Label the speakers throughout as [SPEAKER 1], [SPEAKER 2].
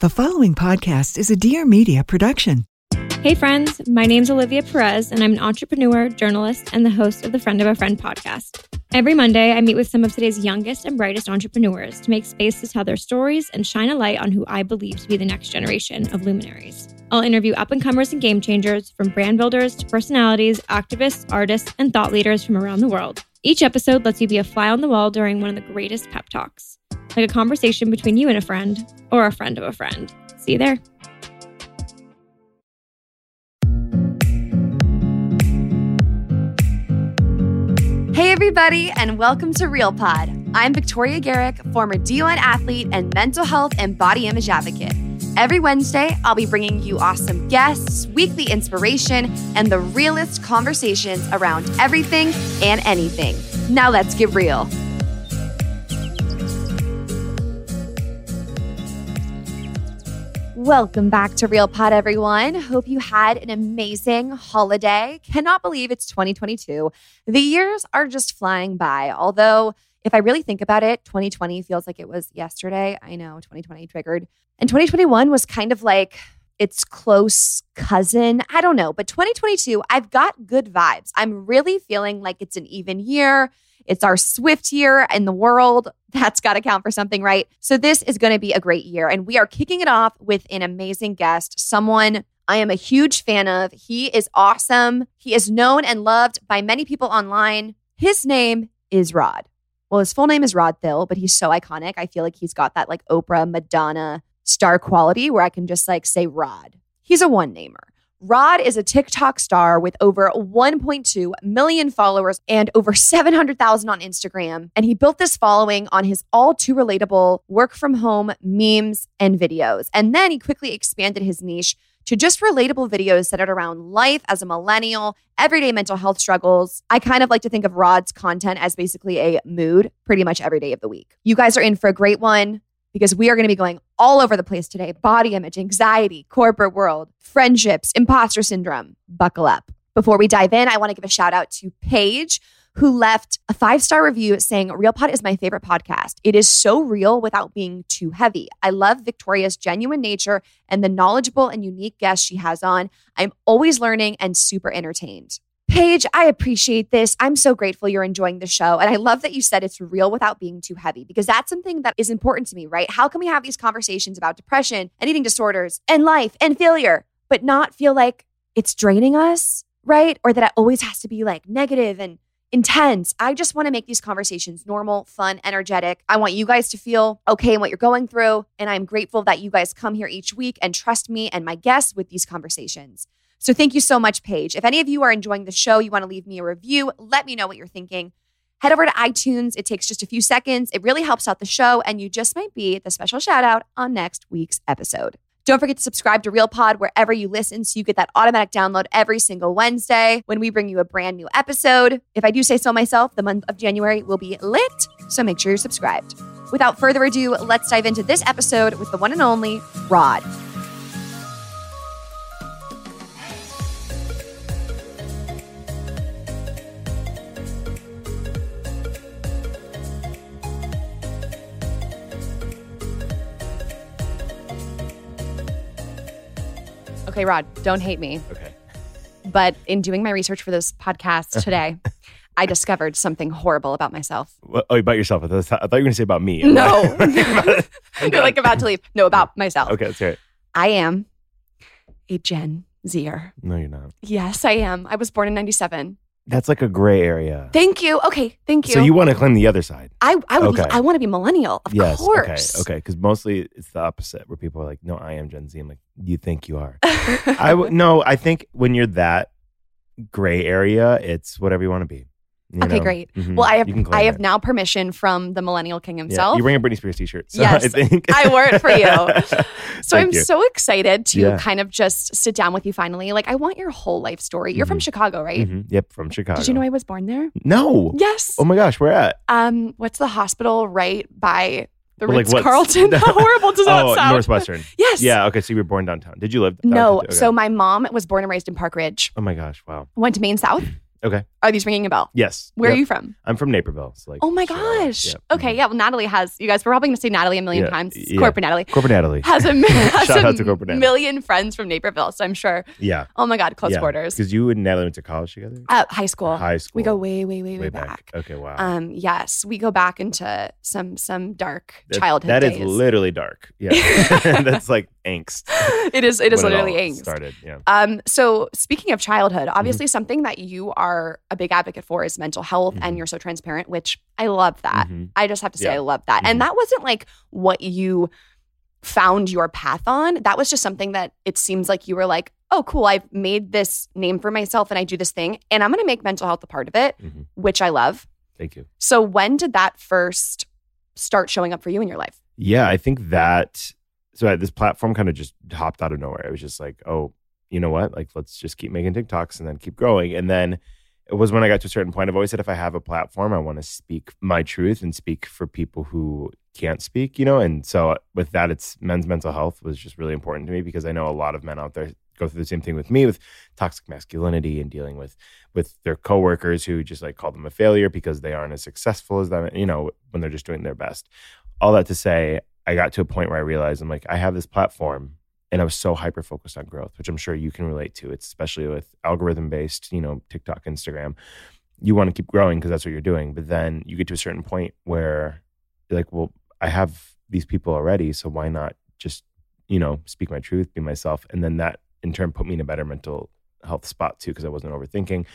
[SPEAKER 1] The following podcast is a Dear Media production.
[SPEAKER 2] Hey, friends. My name's Olivia Perez, and I'm an entrepreneur, journalist, and the host of the Friend of a Friend podcast. Every Monday, I meet with some of today's youngest and brightest entrepreneurs to make space to tell their stories and shine a light on who I believe to be the next generation of luminaries. I'll interview up and comers and game changers from brand builders to personalities, activists, artists, and thought leaders from around the world. Each episode lets you be a fly on the wall during one of the greatest pep talks, like a conversation between you and a friend or a friend of a friend. See you there.
[SPEAKER 3] Hey, everybody, and welcome to Real Pod. I'm Victoria Garrick, former D1 athlete and mental health and body image advocate. Every Wednesday, I'll be bringing you awesome guests, weekly inspiration, and the realest conversations around everything and anything. Now let's get real. Welcome back to Real Pod, everyone. Hope you had an amazing holiday. Cannot believe it's 2022. The years are just flying by. Although, if I really think about it, 2020 feels like it was yesterday. I know 2020 triggered. And 2021 was kind of like its close cousin. I don't know. But 2022, I've got good vibes. I'm really feeling like it's an even year. It's our swift year in the world. That's got to count for something, right? So, this is going to be a great year. And we are kicking it off with an amazing guest, someone I am a huge fan of. He is awesome. He is known and loved by many people online. His name is Rod. Well, his full name is Rod Thill, but he's so iconic. I feel like he's got that like Oprah, Madonna star quality where I can just like say Rod. He's a one namer. Rod is a TikTok star with over 1.2 million followers and over 700,000 on Instagram. And he built this following on his all too relatable work from home memes and videos. And then he quickly expanded his niche to just relatable videos centered around life as a millennial, everyday mental health struggles. I kind of like to think of Rod's content as basically a mood pretty much every day of the week. You guys are in for a great one because we are going to be going all over the place today body image, anxiety, corporate world, friendships, imposter syndrome. Buckle up. Before we dive in, I want to give a shout out to Paige. Who left a five star review saying, Real Pod is my favorite podcast. It is so real without being too heavy. I love Victoria's genuine nature and the knowledgeable and unique guests she has on. I'm always learning and super entertained. Paige, I appreciate this. I'm so grateful you're enjoying the show. And I love that you said it's real without being too heavy because that's something that is important to me, right? How can we have these conversations about depression and eating disorders and life and failure, but not feel like it's draining us, right? Or that it always has to be like negative and intense. I just want to make these conversations normal, fun, energetic. I want you guys to feel okay in what you're going through. And I'm grateful that you guys come here each week and trust me and my guests with these conversations. So thank you so much, Paige. If any of you are enjoying the show, you want to leave me a review, let me know what you're thinking. Head over to iTunes. It takes just a few seconds. It really helps out the show, and you just might be the special shout out on next week's episode. Don't forget to subscribe to Real Pod wherever you listen so you get that automatic download every single Wednesday when we bring you a brand new episode. If I do say so myself, the month of January will be lit, so make sure you're subscribed. Without further ado, let's dive into this episode with the one and only Rod. Okay, Rod, don't hate me.
[SPEAKER 4] Okay.
[SPEAKER 3] But in doing my research for this podcast today, I discovered something horrible about myself.
[SPEAKER 4] Oh, about yourself. I thought, I thought you were going to say about me.
[SPEAKER 3] No. You're like about to leave. No, about myself.
[SPEAKER 4] Okay, that's right.
[SPEAKER 3] I am a Gen Zer.
[SPEAKER 4] No, you're not.
[SPEAKER 3] Yes, I am. I was born in 97.
[SPEAKER 4] That's like a gray area.
[SPEAKER 3] Thank you. Okay, thank you.
[SPEAKER 4] So you want to claim the other side?
[SPEAKER 3] I, I would
[SPEAKER 4] Okay.
[SPEAKER 3] I want to be millennial, of
[SPEAKER 4] yes.
[SPEAKER 3] course.
[SPEAKER 4] Okay. Okay. Because mostly it's the opposite, where people are like, "No, I am Gen Z." I'm like, "You think you are?" I would no. I think when you're that gray area, it's whatever you want to be. You
[SPEAKER 3] Okay,
[SPEAKER 4] know?
[SPEAKER 3] great.
[SPEAKER 4] Mhm.
[SPEAKER 3] well, I have I have
[SPEAKER 4] it.
[SPEAKER 3] now permission from the millennial king
[SPEAKER 4] Yeah.
[SPEAKER 3] himself.
[SPEAKER 4] You're wearing a Britney Spears t-shirt. So
[SPEAKER 3] Yes,
[SPEAKER 4] I think
[SPEAKER 3] I wore it for you. So I'm
[SPEAKER 4] you.
[SPEAKER 3] so excited to
[SPEAKER 4] Yeah.
[SPEAKER 3] kind of just sit down with you finally. Like I want your whole life story. You're from
[SPEAKER 4] Mhm.
[SPEAKER 3] Chicago, right?
[SPEAKER 4] Mhm. Yep, from Chicago.
[SPEAKER 3] Did you know I was born there?
[SPEAKER 4] No.
[SPEAKER 3] Yes.
[SPEAKER 4] Oh my gosh, where at?
[SPEAKER 3] Um, what's the hospital right by the
[SPEAKER 4] Well,
[SPEAKER 3] Ritz
[SPEAKER 4] what's-
[SPEAKER 3] Carlton? How horrible does that
[SPEAKER 4] oh,
[SPEAKER 3] sound?
[SPEAKER 4] Northwestern.
[SPEAKER 3] Yes.
[SPEAKER 4] Yeah. Okay. So you were born downtown. Did you live?
[SPEAKER 3] No.
[SPEAKER 4] Okay.
[SPEAKER 3] So my mom was born and raised in Park Ridge.
[SPEAKER 4] Oh my gosh. Wow.
[SPEAKER 3] Went to Maine South.
[SPEAKER 4] Okay.
[SPEAKER 3] Are these ringing a bell?
[SPEAKER 4] Yes.
[SPEAKER 3] Where
[SPEAKER 4] Yep.
[SPEAKER 3] are you from?
[SPEAKER 4] I'm from Naperville. So like.
[SPEAKER 3] Oh my gosh.
[SPEAKER 4] Yep.
[SPEAKER 3] Okay.
[SPEAKER 4] Mhm.
[SPEAKER 3] Yeah. Well, Natalie has. You guys were probably going to say Natalie a million
[SPEAKER 4] Yeah,
[SPEAKER 3] times.
[SPEAKER 4] Yeah.
[SPEAKER 3] Corporate Natalie
[SPEAKER 4] Corporate Natalie.
[SPEAKER 3] has a, has
[SPEAKER 4] Shout
[SPEAKER 3] a
[SPEAKER 4] out to Corporate Natalie.
[SPEAKER 3] million friends from Naperville. So I'm sure.
[SPEAKER 4] Yeah.
[SPEAKER 3] Oh my God, close quarters.
[SPEAKER 4] Because you and Natalie went to college together.
[SPEAKER 3] Uh, high school.
[SPEAKER 4] High school.
[SPEAKER 3] We go way, way, way, way, back.
[SPEAKER 4] Okay. Wow.
[SPEAKER 3] Um, yes, we go back into some some dark
[SPEAKER 4] That-
[SPEAKER 3] childhood
[SPEAKER 4] That is
[SPEAKER 3] days.
[SPEAKER 4] literally dark. Yeah. That's like angst.
[SPEAKER 3] it is. It is
[SPEAKER 4] when
[SPEAKER 3] literally
[SPEAKER 4] all
[SPEAKER 3] angst.
[SPEAKER 4] Started. Yeah.
[SPEAKER 3] Um, so speaking of childhood,
[SPEAKER 4] Mm-hmm.
[SPEAKER 3] obviously something that you are a big advocate for is mental health, and
[SPEAKER 4] Mhm.
[SPEAKER 3] you're so transparent, which I love that.
[SPEAKER 4] Mhm.
[SPEAKER 3] I just have to say,
[SPEAKER 4] Yeah.
[SPEAKER 3] I love that.
[SPEAKER 4] Mhm.
[SPEAKER 3] And that wasn't like what you found your path on. That was just something that it seems like you were like, oh, cool, I've made this name for myself and I do this thing, and I'm going to make mental health a part of it,
[SPEAKER 4] Mhm.
[SPEAKER 3] which I love.
[SPEAKER 4] Thank you.
[SPEAKER 3] So when did that first start showing up for you in your life?
[SPEAKER 4] Yeah, I think that so this platform kind of just hopped out of nowhere. It was just like, oh, you know what? Like, let's just keep making TikToks and then keep growing. And then it was when I got to a certain point. I've always said if I have a platform, I want to speak my truth and speak for people who can't speak, you know. And so with that, it's men's mental health was just really important to me because I know a lot of men out there go through the same thing with me with toxic masculinity and dealing with with their coworkers who just like call them a failure because they aren't as successful as them, you know, when they're just doing their best all that to say, I got to a point where I realized I'm like, I have this platform and I was so hyper focused on growth, which I'm sure you can relate to. It's especially with algorithm based, you know, TikTok, Instagram. You want to keep growing because that's what you're doing. But then you get to a certain point where you're like, well, I have these people already. So why not just, you know, speak my truth, be myself? And then that in turn put me in a better mental health spot too, because I wasn't overthinking.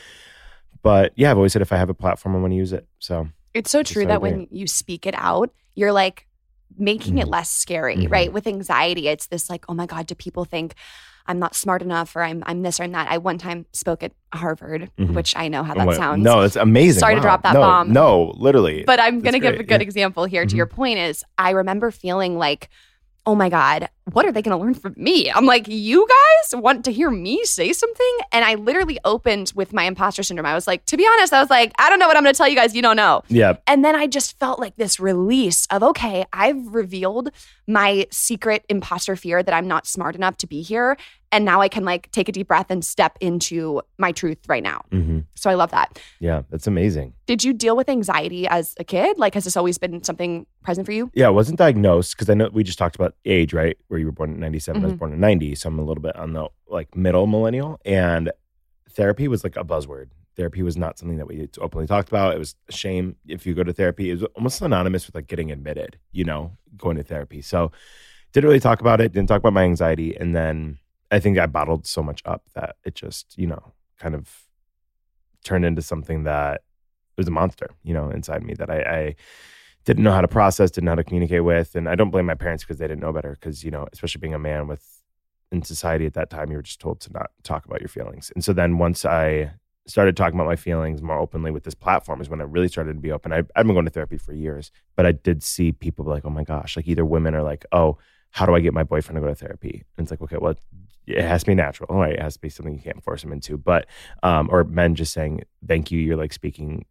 [SPEAKER 4] But yeah, I've always said if I have a platform, I want to use it. So
[SPEAKER 3] It's so true that when you speak it out, you're like making it
[SPEAKER 4] Mhm.
[SPEAKER 3] less scary,
[SPEAKER 4] Mhm.
[SPEAKER 3] right? With anxiety, it's this like, oh my God, do people think I'm not smart enough or I'm I'm this or I'm that? I one time spoke at Harvard,
[SPEAKER 4] Mhm.
[SPEAKER 3] which I know how
[SPEAKER 4] Oh
[SPEAKER 3] that
[SPEAKER 4] my-
[SPEAKER 3] sounds.
[SPEAKER 4] No, it's amazing.
[SPEAKER 3] Sorry to drop that
[SPEAKER 4] no,
[SPEAKER 3] bomb.
[SPEAKER 4] No, literally.
[SPEAKER 3] But I'm going to
[SPEAKER 4] That's
[SPEAKER 3] give a good
[SPEAKER 4] yeah.
[SPEAKER 3] example here to
[SPEAKER 4] Mhm.
[SPEAKER 3] your point is I remember feeling like, oh my God, what are they going to learn from me? I'm like, you guys want to hear me say something? And I literally opened with my imposter syndrome. I was like, to be honest, I was like, I don't know what I'm going to tell you guys. You don't know.
[SPEAKER 4] yeah,
[SPEAKER 3] And then I just felt like this release of, okay, I've revealed my secret imposter fear that I'm not smart enough to be here. And now I can like take a deep breath and step into my truth right now.
[SPEAKER 4] hmm
[SPEAKER 3] So I love that.
[SPEAKER 4] yeah, that's amazing.
[SPEAKER 3] Did you deal with anxiety as a kid? Like, has this always been something present for you?
[SPEAKER 4] Yeah, I wasn't diagnosed because I know we just talked about age, right? Where you were born in '97, I was
[SPEAKER 3] Mhm.
[SPEAKER 4] born in '90, so I'm a little bit on the like middle millennial. And therapy was like a buzzword. Therapy was not something that we openly talked about. It was a shame if you go to therapy. It was almost synonymous with like getting admitted, you know, going to therapy. So didn't really talk about it. Didn't talk about my anxiety, and then I think I bottled so much up that it just, you know, kind of turned into something that was a monster, you know, inside me that I, I didn't know how to process, didn't know how to communicate with. And I don't blame my parents because they didn't know better. Because, you know, especially being a man with in society at that time, you were just told to not talk about your feelings. And so then once I started talking about my feelings more openly with this platform is when I really started to be open. I, I've been going to therapy for years, but I did see people be like, oh my gosh, like either women are like, oh, how do I get my boyfriend to go to therapy? And it's like, okay, well, it has to be natural, all right? It has to be something you can't force him into. But, um, or men just saying, thank you, you're like speaking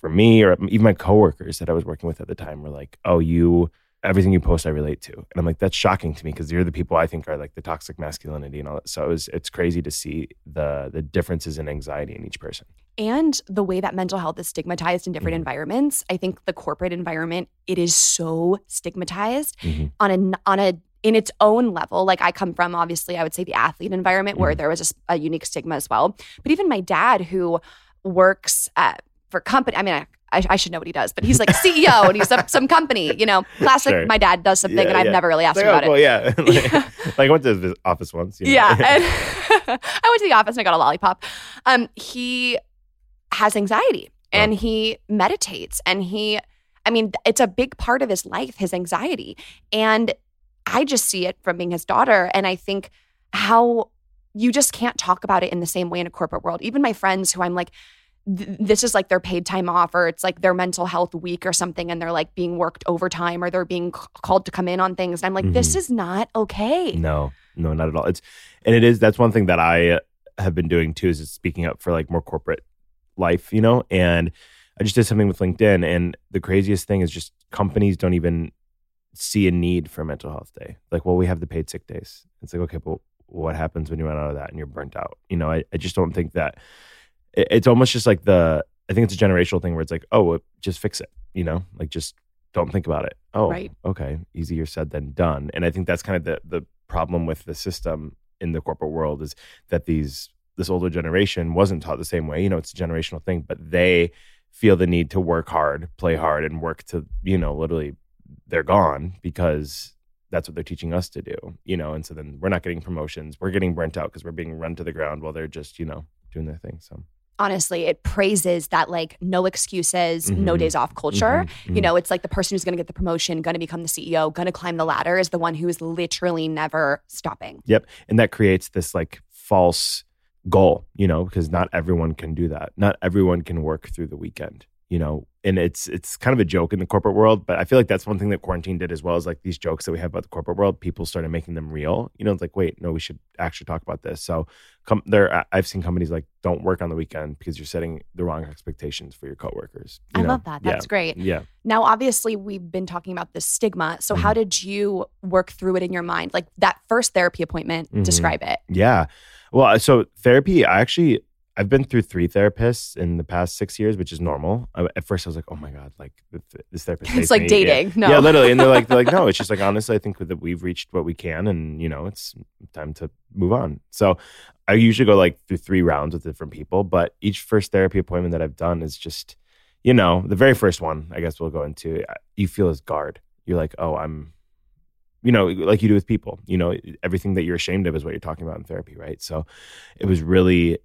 [SPEAKER 4] for me, or even my coworkers that I was working with at the time were like, oh, you, everything you post, I relate to. And I'm like, that's shocking to me because you're the people I think are like the toxic masculinity and all that. So it was, it's crazy to see the the differences in anxiety in each person.
[SPEAKER 3] and the way that mental health is stigmatized in different
[SPEAKER 4] Mhm.
[SPEAKER 3] environments i think the corporate environment it is so stigmatized
[SPEAKER 4] Mhm.
[SPEAKER 3] on a on a in its own level like i come from obviously i would say the athlete environment where
[SPEAKER 4] Mhm.
[SPEAKER 3] there was a unique stigma as well but even my dad who works at for company i mean I should know what he does, but he's like CEO and he's some, some company, you know, classic.
[SPEAKER 4] Sure.
[SPEAKER 3] My dad does something
[SPEAKER 4] Yeah,
[SPEAKER 3] and I've
[SPEAKER 4] yeah.
[SPEAKER 3] never really asked
[SPEAKER 4] Like,
[SPEAKER 3] him
[SPEAKER 4] oh,
[SPEAKER 3] about
[SPEAKER 4] well,
[SPEAKER 3] it.
[SPEAKER 4] yeah. like, like, I went to his office once. You know?
[SPEAKER 3] Yeah. I went to the office and I got a lollipop. Um, he has anxiety and he meditates and he, I mean, it's a big part of his life, his anxiety. And I just see it from being his daughter. And I think how you just can't talk about it in the same way in a corporate world. Even my friends who I'm like, th- this is like their paid time off or it's like their mental health week or something and they're like being worked overtime or they're being c- called to come in on things. And I'm like, this mm-hmm. is not okay.
[SPEAKER 4] No, no, not at all. It's and it is. That's one thing that I have been doing too is speaking up for like more corporate life, you know. And I just did something with LinkedIn, and the craziest thing is just companies don't even see a need for a mental health day. Like, well, we have the paid sick days. It's like, okay, but what happens when you run out of that and you're burnt out? You know, I, I just don't think that. It, it's almost just like the. I think it's a generational thing where it's like, oh, just fix it. You know, like just don't think about it. Oh,
[SPEAKER 3] Right.
[SPEAKER 4] okay, easier said than done. And I think that's kind of the the problem with the system in the corporate world is that these this older generation wasn't taught the same way. You know, it's a generational thing, but they feel the need to work hard, play hard, and work to you know literally they're gone because that's what they're teaching us to do. You know, and so then we're not getting promotions, we're getting burnt out because we're being run to the ground while they're just you know doing their thing. So
[SPEAKER 3] honestly, it praises that like no excuses, no
[SPEAKER 4] Mhm.
[SPEAKER 3] days off culture.
[SPEAKER 4] Mhm,
[SPEAKER 3] You know, it's like the person who's going to get the promotion, going to become the CEO, going to climb the ladder is the one who is literally never stopping.
[SPEAKER 4] Yep. And that creates this like false goal, you know, because not everyone can do that. Not everyone can work through the weekend, you know. And it's it's kind of a joke in the corporate world, but I feel like that's one thing that quarantine did as well as like these jokes that we have about the corporate world. People started making them real. You know, it's like, wait, no, we should actually talk about this. So, come there. I've seen companies like don't work on the weekend because you're setting the wrong expectations for your coworkers. you
[SPEAKER 3] I
[SPEAKER 4] know?
[SPEAKER 3] love that. That's
[SPEAKER 4] yeah.
[SPEAKER 3] great.
[SPEAKER 4] Yeah.
[SPEAKER 3] Now, obviously, we've been talking about this stigma. So, how
[SPEAKER 4] Mhm.
[SPEAKER 3] did you work through it in your mind? Like that first therapy appointment,
[SPEAKER 4] Mhm.
[SPEAKER 3] describe it.
[SPEAKER 4] Yeah. Well, so therapy, I actually I've been through three therapists in the past six years, which is normal. I, at first, I was like, "Oh my god, like th- th- this therapist."
[SPEAKER 3] It's like
[SPEAKER 4] me.
[SPEAKER 3] dating.
[SPEAKER 4] Yeah.
[SPEAKER 3] No.
[SPEAKER 4] yeah, literally. And they're like, they're like, no, it's just like honestly, I think that we've reached what we can, and you know, it's time to move on. So, I usually go like through three rounds with different people, but each first therapy appointment that I've done is just, you know, the very first one. I guess we'll go into. You feel as guard. You're like, oh, I'm you know, like you do with people, you know, everything that you're ashamed of is what you're talking about in therapy, right? So it was really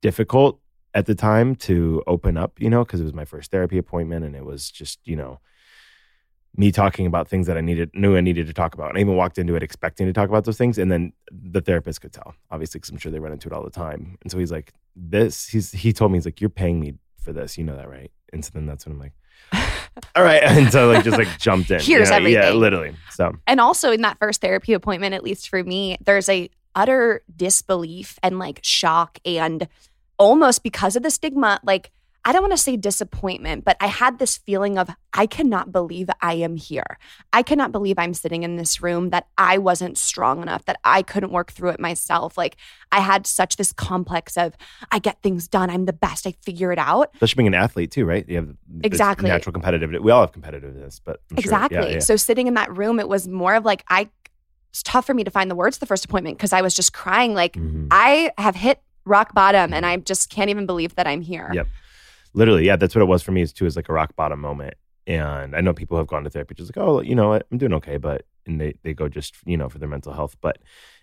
[SPEAKER 4] difficult at the time to open up, you know, because it was my first therapy appointment and it was just, you know, me talking about things that I needed, knew I needed to talk about. And I even walked into it expecting to talk about those things. And then the therapist could tell, obviously, because I'm sure they run into it all the time. And so he's like, this, he's, he told me, he's like, you're paying me for this. You know that, right? And so then that's when I'm like, all right. And so like, just like jumped in.
[SPEAKER 3] Here's
[SPEAKER 4] yeah, Yeah,
[SPEAKER 3] everything.
[SPEAKER 4] literally. So.
[SPEAKER 3] And also in that first therapy appointment, at least for me, there's a utter disbelief and like shock and almost because of the stigma, like I don't want to say disappointment, but I had this feeling of I cannot believe I am here. I cannot believe I'm sitting in this room that I wasn't strong enough, that I couldn't work through it myself. Like I had such this complex of I get things done, I'm the best, I figure it out.
[SPEAKER 4] especially being an athlete too, right? You have
[SPEAKER 3] Exactly.
[SPEAKER 4] natural competitive. We all have competitiveness, but I'm sure-
[SPEAKER 3] Exactly.
[SPEAKER 4] yeah, yeah.
[SPEAKER 3] So sitting in that room, it was more of like I it's tough for me to find the words the first appointment because I was just crying like
[SPEAKER 4] Mhm.
[SPEAKER 3] I have hit rock bottom and I just can't even believe that I'm here.
[SPEAKER 4] Yep. literally, yeah, that's what it was for me. Is too is like a rock bottom moment. And I know people have gone to therapy just like, oh, you know what, I'm doing okay, but and they they go just you know for their mental health. But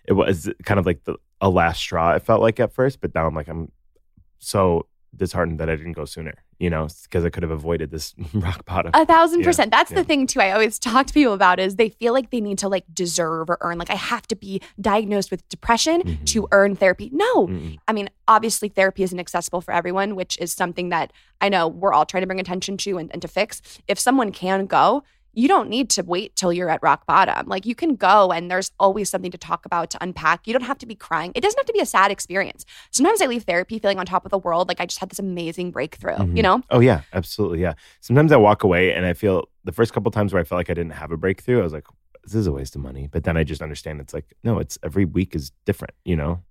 [SPEAKER 4] it was kind of like the a last straw. It felt like at first, but now I'm like I'm so disheartened that I didn't go sooner. You know, because I could have avoided this rock bottom.
[SPEAKER 3] A thousand
[SPEAKER 4] Yeah,
[SPEAKER 3] percent. That's
[SPEAKER 4] yeah.
[SPEAKER 3] the thing too. I always talk to people about is they feel like they need to like deserve or earn. Like I have to be diagnosed with depression
[SPEAKER 4] Mhm.
[SPEAKER 3] to earn therapy. No,
[SPEAKER 4] Mm-mm.
[SPEAKER 3] I mean, obviously, therapy isn't accessible for everyone, which is something that I know we're all trying to bring attention to and, and to fix. If someone can go, you don't need to wait till you're at rock bottom. Like you can go, and there's always something to talk about, to unpack. You don't have to be crying. It doesn't have to be a sad experience. Sometimes I leave therapy feeling on top of the world, like I just had this amazing breakthrough,
[SPEAKER 4] Mhm.
[SPEAKER 3] you know?
[SPEAKER 4] Oh yeah, absolutely. Yeah. Sometimes I walk away and I feel the first couple times where I felt like I didn't have a breakthrough, I was like, this is a waste of money. But then I just understand it's like, no, it's every week is different, you know?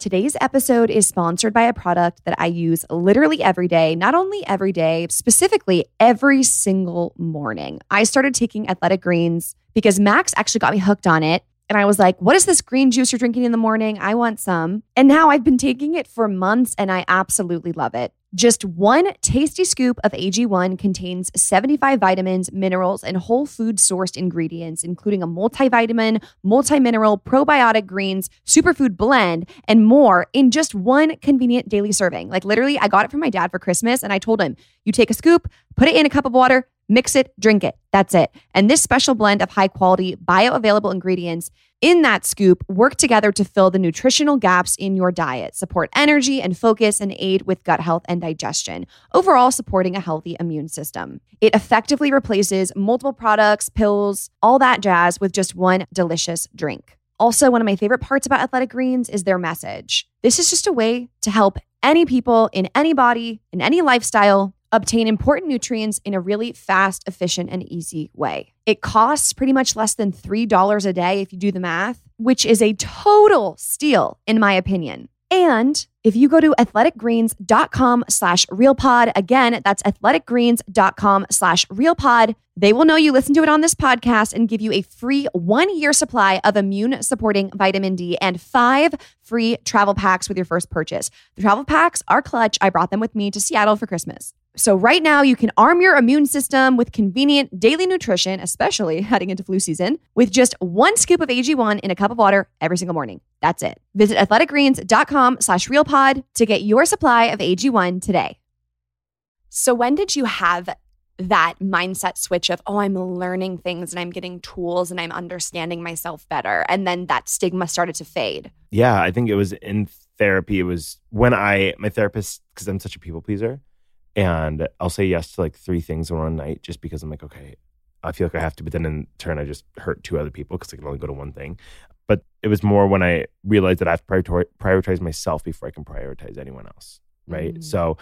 [SPEAKER 3] Today's episode is sponsored by a product that I use literally every day, not only every day, specifically every single morning. I started taking athletic greens because Max actually got me hooked on it. And I was like, what is this green juice you're drinking in the morning? I want some. And now I've been taking it for months and I absolutely love it. Just one tasty scoop of AG1 contains 75 vitamins, minerals, and whole food sourced ingredients, including a multivitamin, multi-mineral, probiotic greens, superfood blend, and more in just one convenient daily serving. Like literally, I got it from my dad for Christmas and I told him, you take a scoop, put it in a cup of water, mix it, drink it. That's it. And this special blend of high quality, bioavailable ingredients in that scoop work together to fill the nutritional gaps in your diet, support energy and focus, and aid with gut health and digestion, overall supporting a healthy immune system. It effectively replaces multiple products, pills, all that jazz with just one delicious drink. Also, one of my favorite parts about Athletic Greens is their message. This is just a way to help any people in any body, in any lifestyle, obtain important nutrients in a really fast, efficient, and easy way. It costs pretty much less than $3 a day if you do the math, which is a total steal, in my opinion. And if you go to athleticgreens.com slash realpod, again, that's athleticgreens.com slash realpod, they will know you listen to it on this podcast and give you a free one year supply of immune supporting vitamin D and five free travel packs with your first purchase. The travel packs are clutch. I brought them with me to Seattle for Christmas. So, right now, you can arm your immune system with convenient daily nutrition, especially heading into flu season, with just one scoop of AG1 in a cup of water every single morning. That's it. Visit athleticgreens.com slash realpod to get your supply of AG1 today. So, when did you have that mindset switch of, oh, I'm learning things and I'm getting tools and I'm understanding myself better? And then that stigma started to fade?
[SPEAKER 4] Yeah, I think it was in therapy. It was when I, my therapist, because I'm such a people pleaser, and I'll say yes to like three things in one night just because I'm like, okay, I feel like I have to, but then in turn, I just hurt two other people because I can only go to one thing. But it was more when I realized that I have to prioritize myself before I can prioritize anyone else. Right. Mm. So,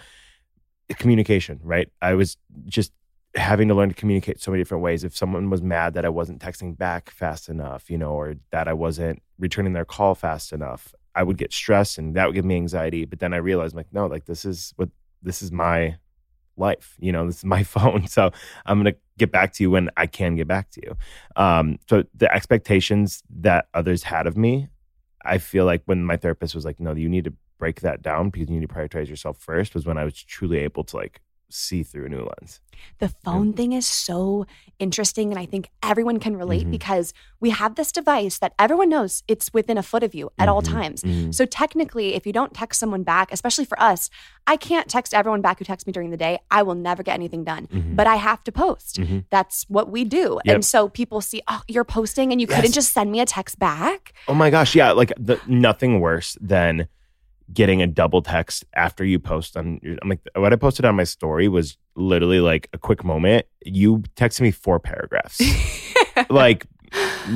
[SPEAKER 4] communication, right? I was just having to learn to communicate so many different ways. If someone was mad that I wasn't texting back fast enough, you know, or that I wasn't returning their call fast enough, I would get stressed and that would give me anxiety. But then I realized, like, no, like this is what this is my life. You know, this is my phone. So I'm going to get back to you when I can get back to you. Um, so the expectations that others had of me, I feel like when my therapist was like, no, you need to break that down because you need to prioritize yourself first was when I was truly able to like see through a new lens.
[SPEAKER 3] The phone yeah. thing is so interesting. And I think everyone can relate mm-hmm. because we have this device that everyone knows it's within a foot of you at mm-hmm. all times. Mm-hmm. So technically, if you don't text someone back, especially for us, I can't text everyone back who texts me during the day. I will never get anything done, mm-hmm. but I have to post. Mm-hmm. That's what we do. Yep. And so people see, oh, you're posting and you yes. couldn't just send me a text back.
[SPEAKER 4] Oh my gosh. Yeah. Like the, nothing worse than getting a double text after you post on I'm like what I posted on my story was literally like a quick moment. You texted me four paragraphs. like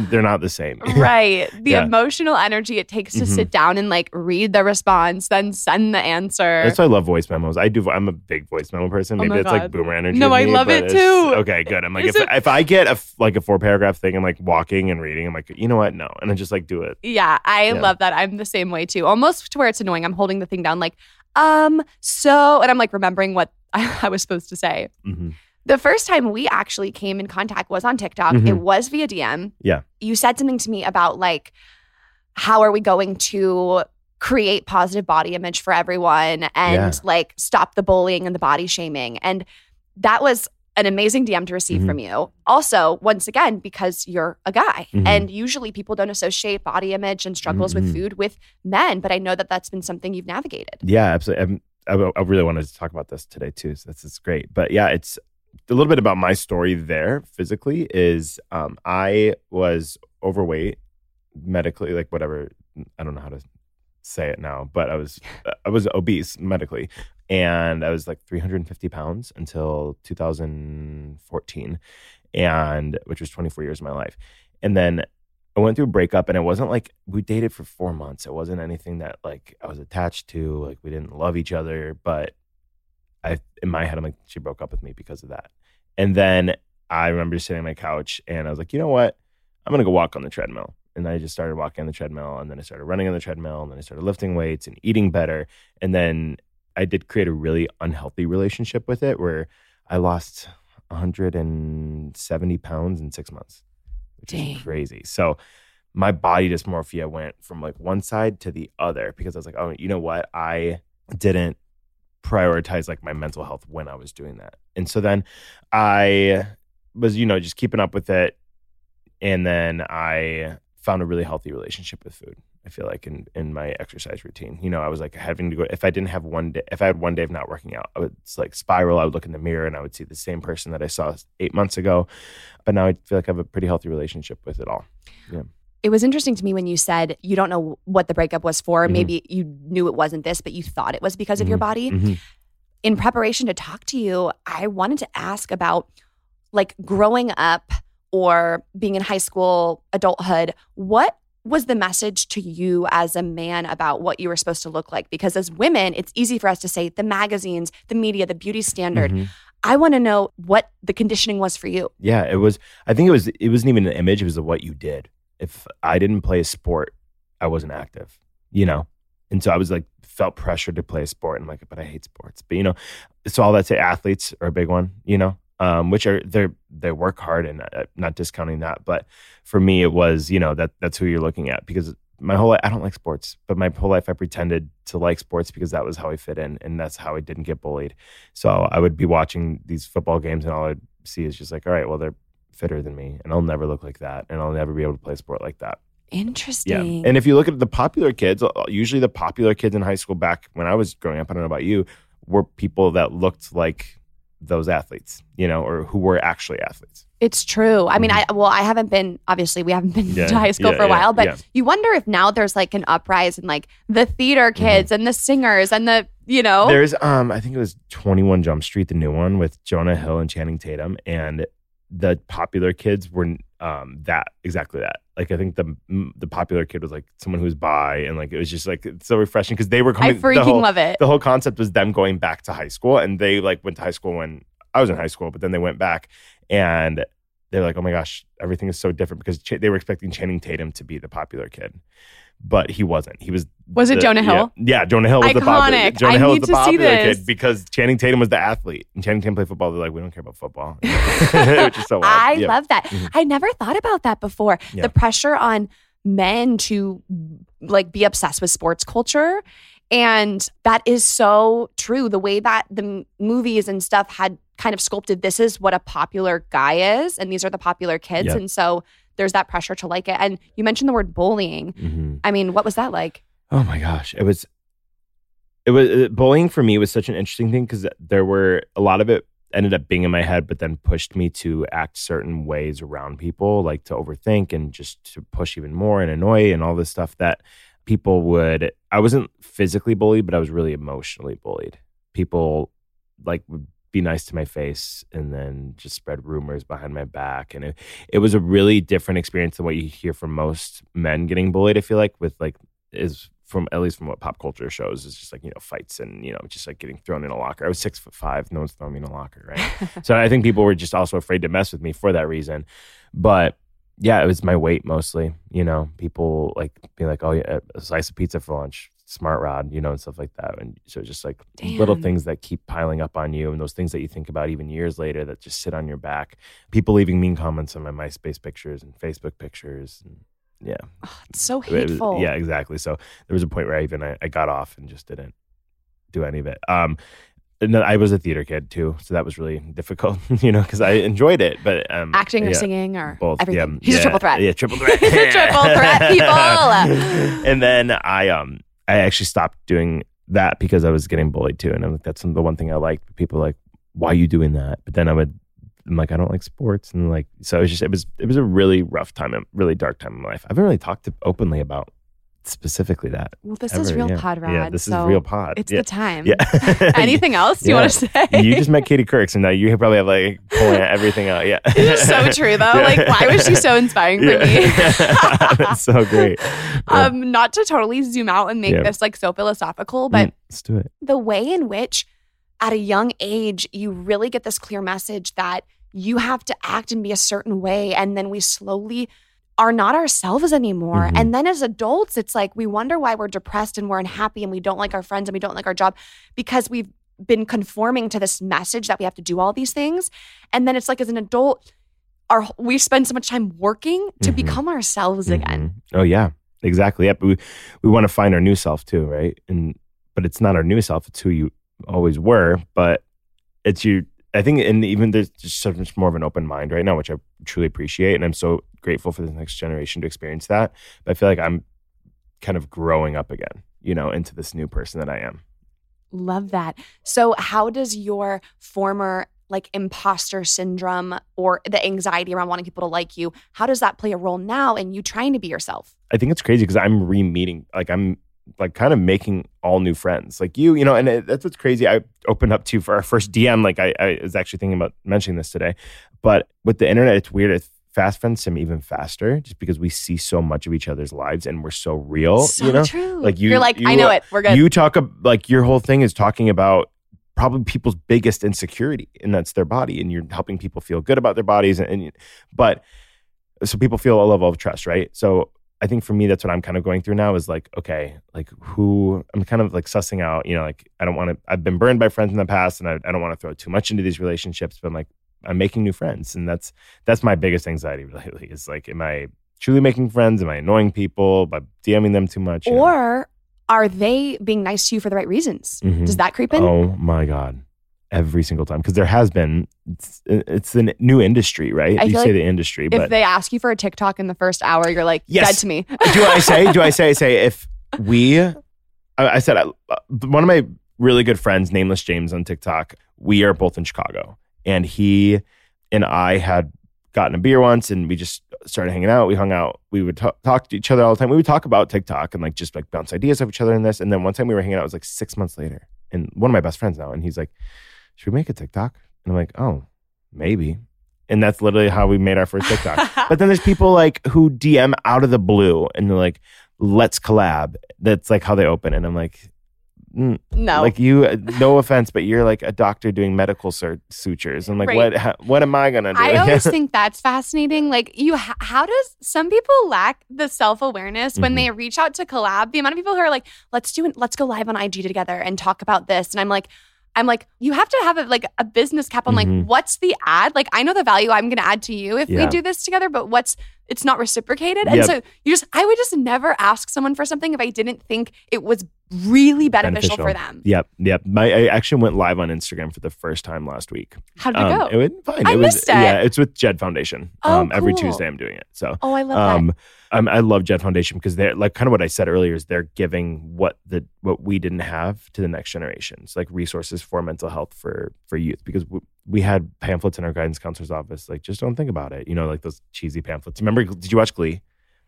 [SPEAKER 4] they're not the same.
[SPEAKER 3] right. The yeah. emotional energy it takes to mm-hmm. sit down and like read the response, then send the answer.
[SPEAKER 4] That's why I love voice memos. I do. I'm a big voice memo person. Oh Maybe oh it's God. like boomer energy.
[SPEAKER 3] No, I love it too.
[SPEAKER 4] Okay, good. I'm like, if, it, if I get a like a four paragraph thing, I'm like walking and reading. I'm like, you know what? No, and I just like do it.
[SPEAKER 3] Yeah, I yeah. love that. I'm the same way too. Almost to where it's annoying. I'm holding the thing down, like, um, so, and I'm like remembering what I, I was supposed to say. Mm-hmm. The first time we actually came in contact was on TikTok. Mm-hmm. It was via DM.
[SPEAKER 4] Yeah.
[SPEAKER 3] You said something to me about like, how are we going to create positive body image for everyone and yeah. like stop the bullying and the body shaming? And that was an amazing DM to receive mm-hmm. from you. Also, once again, because you're a guy, mm-hmm. and usually people don't associate body image and struggles mm-hmm. with food with men, but I know that that's been something you've navigated.
[SPEAKER 4] Yeah, absolutely. I, I really wanted to talk about this today too. So this is great. But yeah, it's a little bit about my story there physically is um, I was overweight medically, like whatever. I don't know how to say it now, but I was I was obese medically, and I was like 350 pounds until 2014, and which was 24 years of my life, and then I went through a breakup, and it wasn't like we dated for four months. It wasn't anything that like I was attached to. Like we didn't love each other, but I in my head I'm like she broke up with me because of that. And then I remember sitting on my couch and I was like, you know what? I'm gonna go walk on the treadmill. And I just started walking on the treadmill and then I started running on the treadmill and then I started lifting weights and eating better. And then I did create a really unhealthy relationship with it where I lost 170 pounds in six months, which Dang. is crazy. So my body dysmorphia went from like one side to the other because I was like, oh, you know what? I didn't prioritize like my mental health when I was doing that. And so then I was, you know, just keeping up with it. And then I found a really healthy relationship with food. I feel like in in my exercise routine, you know, I was like having to go. If I didn't have one day, if I had one day of not working out, I would like spiral. I would look in the mirror and I would see the same person that I saw eight months ago. But now I feel like I have a pretty healthy relationship with it all. Yeah.
[SPEAKER 3] It was interesting to me when you said you don't know what the breakup was for.
[SPEAKER 4] Mhm.
[SPEAKER 3] Maybe you knew it wasn't this, but you thought it was because of your
[SPEAKER 4] Mhm.
[SPEAKER 3] body.
[SPEAKER 4] Mhm.
[SPEAKER 3] In preparation to talk to you, I wanted to ask about like growing up or being in high school, adulthood. What was the message to you as a man about what you were supposed to look like? Because as women, it's easy for us to say the magazines, the media, the beauty standard.
[SPEAKER 4] Mhm.
[SPEAKER 3] I want to know what the conditioning was for you.
[SPEAKER 4] Yeah, it was. I think it was. It wasn't even an image. It was what you did. If I didn't play a sport, I wasn't active. You know, and so I was like felt pressure to play a sport, and I'm like, but I hate sports. But you know, so all that say athletes are a big one. You know, um, which are they they work hard, and uh, not discounting that. But for me, it was you know that that's who you're looking at because my whole life I don't like sports, but my whole life I pretended to like sports because that was how I fit in, and that's how I didn't get bullied. So I would be watching these football games, and all I'd see is just like, all right, well they're fitter than me, and I'll never look like that, and I'll never be able to play a sport like that.
[SPEAKER 3] Interesting.
[SPEAKER 4] Yeah, and if you look at the popular kids, uh, usually the popular kids in high school back when I was growing up, I don't know about you, were people that looked like those athletes, you know, or who were actually athletes.
[SPEAKER 3] It's true. I mean, I well, I haven't been obviously we haven't been
[SPEAKER 4] Mm-hmm. Yeah,
[SPEAKER 3] to high school
[SPEAKER 4] yeah,
[SPEAKER 3] for a
[SPEAKER 4] yeah,
[SPEAKER 3] while, but
[SPEAKER 4] yeah.
[SPEAKER 3] you wonder if now there's like an uprise in like the theater
[SPEAKER 4] Mm-hmm.
[SPEAKER 3] kids and the singers and the you know
[SPEAKER 4] There's um I think it was 21 Jump Street, the new one with Jonah Hill and Channing Tatum, and the popular kids were um that exactly that. Like I think the the popular kid was like someone who was bi, and like it was just like it's so refreshing because they were
[SPEAKER 3] I
[SPEAKER 4] coming. the
[SPEAKER 3] freaking
[SPEAKER 4] whole,
[SPEAKER 3] love it.
[SPEAKER 4] the whole concept was them going back to high school and they like went to high school when I was in high school, but then they went back and they're like, oh my gosh, everything is so different because Ch- they were expecting Channing Tatum to be the popular kid, but he wasn't. He was.
[SPEAKER 3] Was it Jonah Hill?
[SPEAKER 4] Yeah, yeah, Jonah Hill was the popular.
[SPEAKER 3] Iconic.
[SPEAKER 4] Jonah
[SPEAKER 3] I
[SPEAKER 4] Hill was the popular kid because Channing Tatum was the athlete and Channing Tatum played football. They're like, we don't care about football, which is so wild.
[SPEAKER 3] I
[SPEAKER 4] Yeah.
[SPEAKER 3] love that.
[SPEAKER 4] Mhm.
[SPEAKER 3] I never thought about that before.
[SPEAKER 4] Yeah.
[SPEAKER 3] The pressure on men to like be obsessed with sports culture. And that is so true. The way that the m- movies and stuff had kind of sculpted this is what a popular guy is, and these are the popular kids.
[SPEAKER 4] Yeah.
[SPEAKER 3] And so there's that pressure to like it. And you mentioned the word bullying.
[SPEAKER 4] Mhm.
[SPEAKER 3] I mean, what was that like?
[SPEAKER 4] Oh my gosh, it was. It was uh, bullying for me was such an interesting thing because there were a lot of it ended up being in my head, but then pushed me to act certain ways around people, like to overthink and just to push even more and annoy and all this stuff that people would. I wasn't physically bullied, but I was really emotionally bullied. People like would be nice to my face and then just spread rumors behind my back, and it it was a really different experience than what you hear from most men getting bullied. I feel like with like is from at least from what pop culture shows is just like you know fights and you know just like getting thrown in a locker. I was six foot five, no one's throwing me in a locker, right? so I think people were just also afraid to mess with me for that reason. But yeah, it was my weight mostly. You know, people like being like, "Oh yeah, a slice of pizza for lunch." Smart rod, you know, and stuff like that. And so just like little things that keep piling up on you and those things that you think about even years later that just sit on your back. People leaving mean comments on my MySpace pictures and Facebook pictures. And yeah.
[SPEAKER 3] It's so
[SPEAKER 4] It was-
[SPEAKER 3] hateful.
[SPEAKER 4] yeah, exactly. So there was a point where I even I, I got off and just didn't do any of it. Um, and I was a theater kid too, so that was really difficult, you know, because I enjoyed it. But um,
[SPEAKER 3] Acting or singing or
[SPEAKER 4] both.
[SPEAKER 3] everything.
[SPEAKER 4] Yeah,
[SPEAKER 3] He's
[SPEAKER 4] yeah,
[SPEAKER 3] a triple threat.
[SPEAKER 4] Yeah, triple threat.
[SPEAKER 3] He's a triple threat, people.
[SPEAKER 4] and then I um I actually stopped doing that because I was getting bullied too, and I'm like, that's the one thing I liked. People like, why are you doing that? But then I would. I'm like, I don't like sports, and like, so it was just, it was, it was a really rough time, a really dark time in my life. I haven't really talked openly about specifically that.
[SPEAKER 3] Well, this is real
[SPEAKER 4] yeah.
[SPEAKER 3] pod rad.
[SPEAKER 4] Yeah, this
[SPEAKER 3] so
[SPEAKER 4] is real pod.
[SPEAKER 3] It's
[SPEAKER 4] yeah.
[SPEAKER 3] the time.
[SPEAKER 4] Yeah.
[SPEAKER 3] Anything else you want to say?
[SPEAKER 4] you just met Katie Couric, so now you probably have like pulling everything out. Yeah,
[SPEAKER 3] is so true though. Like, why was she so inspiring for me?
[SPEAKER 4] That's so great.
[SPEAKER 3] Um, not to totally zoom out and make this like so philosophical, but
[SPEAKER 4] Mm, let's do it.
[SPEAKER 3] the way in which at a young age you really get this clear message that you have to act and be a certain way and then we slowly are not ourselves anymore
[SPEAKER 4] Mhm.
[SPEAKER 3] and then as adults it's like we wonder why we're depressed and we're unhappy and we don't like our friends and we don't like our job because we've been conforming to this message that we have to do all these things and then it's like as an adult our we spend so much time working to
[SPEAKER 4] Mhm.
[SPEAKER 3] become ourselves again
[SPEAKER 4] Mhm. Oh yeah, exactly. Yep. We we want to find our new self too, right? And but it's not our new self; it's who you always were, but it's you. I think, and even there's just so much more of an open mind right now, which I truly appreciate, and I'm so grateful for the next generation to experience that. But I feel like I'm kind of growing up again, you know, into this new person that I am.
[SPEAKER 3] Love that. So, how does your former like imposter syndrome or the anxiety around wanting people to like you, how does that play a role now in you trying to be yourself?
[SPEAKER 4] I think it's crazy because I'm re-meeting, like I'm like kind of making all new friends, like you, you know, and it, that's what's crazy. I opened up to for our first DM. Like I, I was actually thinking about mentioning this today, but with the internet, it's weird. It's fast friends seem even faster just because we see so much of each other's lives and we're so real.
[SPEAKER 3] So
[SPEAKER 4] you know,
[SPEAKER 3] true.
[SPEAKER 4] like you,
[SPEAKER 3] You're like,
[SPEAKER 4] you,
[SPEAKER 3] I know it. We're good.
[SPEAKER 4] You talk like your whole thing is talking about probably people's biggest insecurity, and that's their body, and you're helping people feel good about their bodies, and, and but so people feel a level of trust, right? So I think for me, that's what I'm kind of going through now is like, okay, like who I'm kind of like sussing out, you know, like I don't want to, I've been burned by friends in the past and I, I don't want to throw too much into these relationships, but I'm like, I'm making new friends. And that's, that's my biggest anxiety lately is like, am I truly making friends? Am I annoying people by DMing them too much? you know?
[SPEAKER 3] or are they being nice to you for the right reasons?
[SPEAKER 4] Mhm.
[SPEAKER 3] Does that creep in?
[SPEAKER 4] Oh my God. Every single time. Because there has been, it's, it's the new industry, right?
[SPEAKER 3] I
[SPEAKER 4] you say
[SPEAKER 3] like
[SPEAKER 4] the industry,
[SPEAKER 3] if
[SPEAKER 4] but
[SPEAKER 3] they ask you for a TikTok in the first hour, you're like,
[SPEAKER 4] Yes.
[SPEAKER 3] dead to me.
[SPEAKER 4] do I say? Do I say? I say if we, I, I said uh, one of my really good friends, nameless James on TikTok. We are both in Chicago, and he and I had gotten a beer once, and we just started hanging out. We hung out. We would talk, talk to each other all the time. We would talk about TikTok and like just like bounce ideas off each other in this. And then one time we were hanging out. It was like six months later, and one of my best friends now, and he's like, "Should we make a TikTok?" And I'm like, "Oh, maybe." And that's literally how we made our first TikTok. But then there's people like who DM out of the blue and they're like, let's collab. That's like how they open. And I'm like, mm,
[SPEAKER 3] no.
[SPEAKER 4] like you, uh, no offense, but you're like a doctor doing medical sur- sutures. I'm like,
[SPEAKER 3] Right.
[SPEAKER 4] what, what am I going to do?
[SPEAKER 3] I always think that's fascinating. Like you, how does some people lack the self awareness when
[SPEAKER 4] Mhm.
[SPEAKER 3] they reach out to collab? The amount of people who are like, "Let's do it. Let's go live on IG together and talk about this." And I'm like, I'm like, you have to have a, like a business cap on
[SPEAKER 4] Mhm.
[SPEAKER 3] like, what's the ad? Like, I know the value I'm going to add to you if we do this together, but what's it's not reciprocated. And
[SPEAKER 4] Yep.
[SPEAKER 3] so you just, I would just never ask someone for something if I didn't think it was really beneficial, for them.
[SPEAKER 4] Yep, yep. My, I actually went live on Instagram for the first time last week.
[SPEAKER 3] How did it
[SPEAKER 4] Um,
[SPEAKER 3] go?
[SPEAKER 4] It went fine.
[SPEAKER 3] I
[SPEAKER 4] it was,
[SPEAKER 3] missed it.
[SPEAKER 4] Yeah, it's with Jed Foundation.
[SPEAKER 3] Oh,
[SPEAKER 4] um, Every. Tuesday I'm doing it. So
[SPEAKER 3] oh, I love that.
[SPEAKER 4] um, I'm, I love Jed Foundation because they're like kind of what I said earlier is they're giving what the what we didn't have to the next generations, like resources for mental health for for youth. Because we, we had pamphlets in our guidance counselor's office, like just don't think about it, you know, like those cheesy pamphlets. Remember? Did you watch Glee?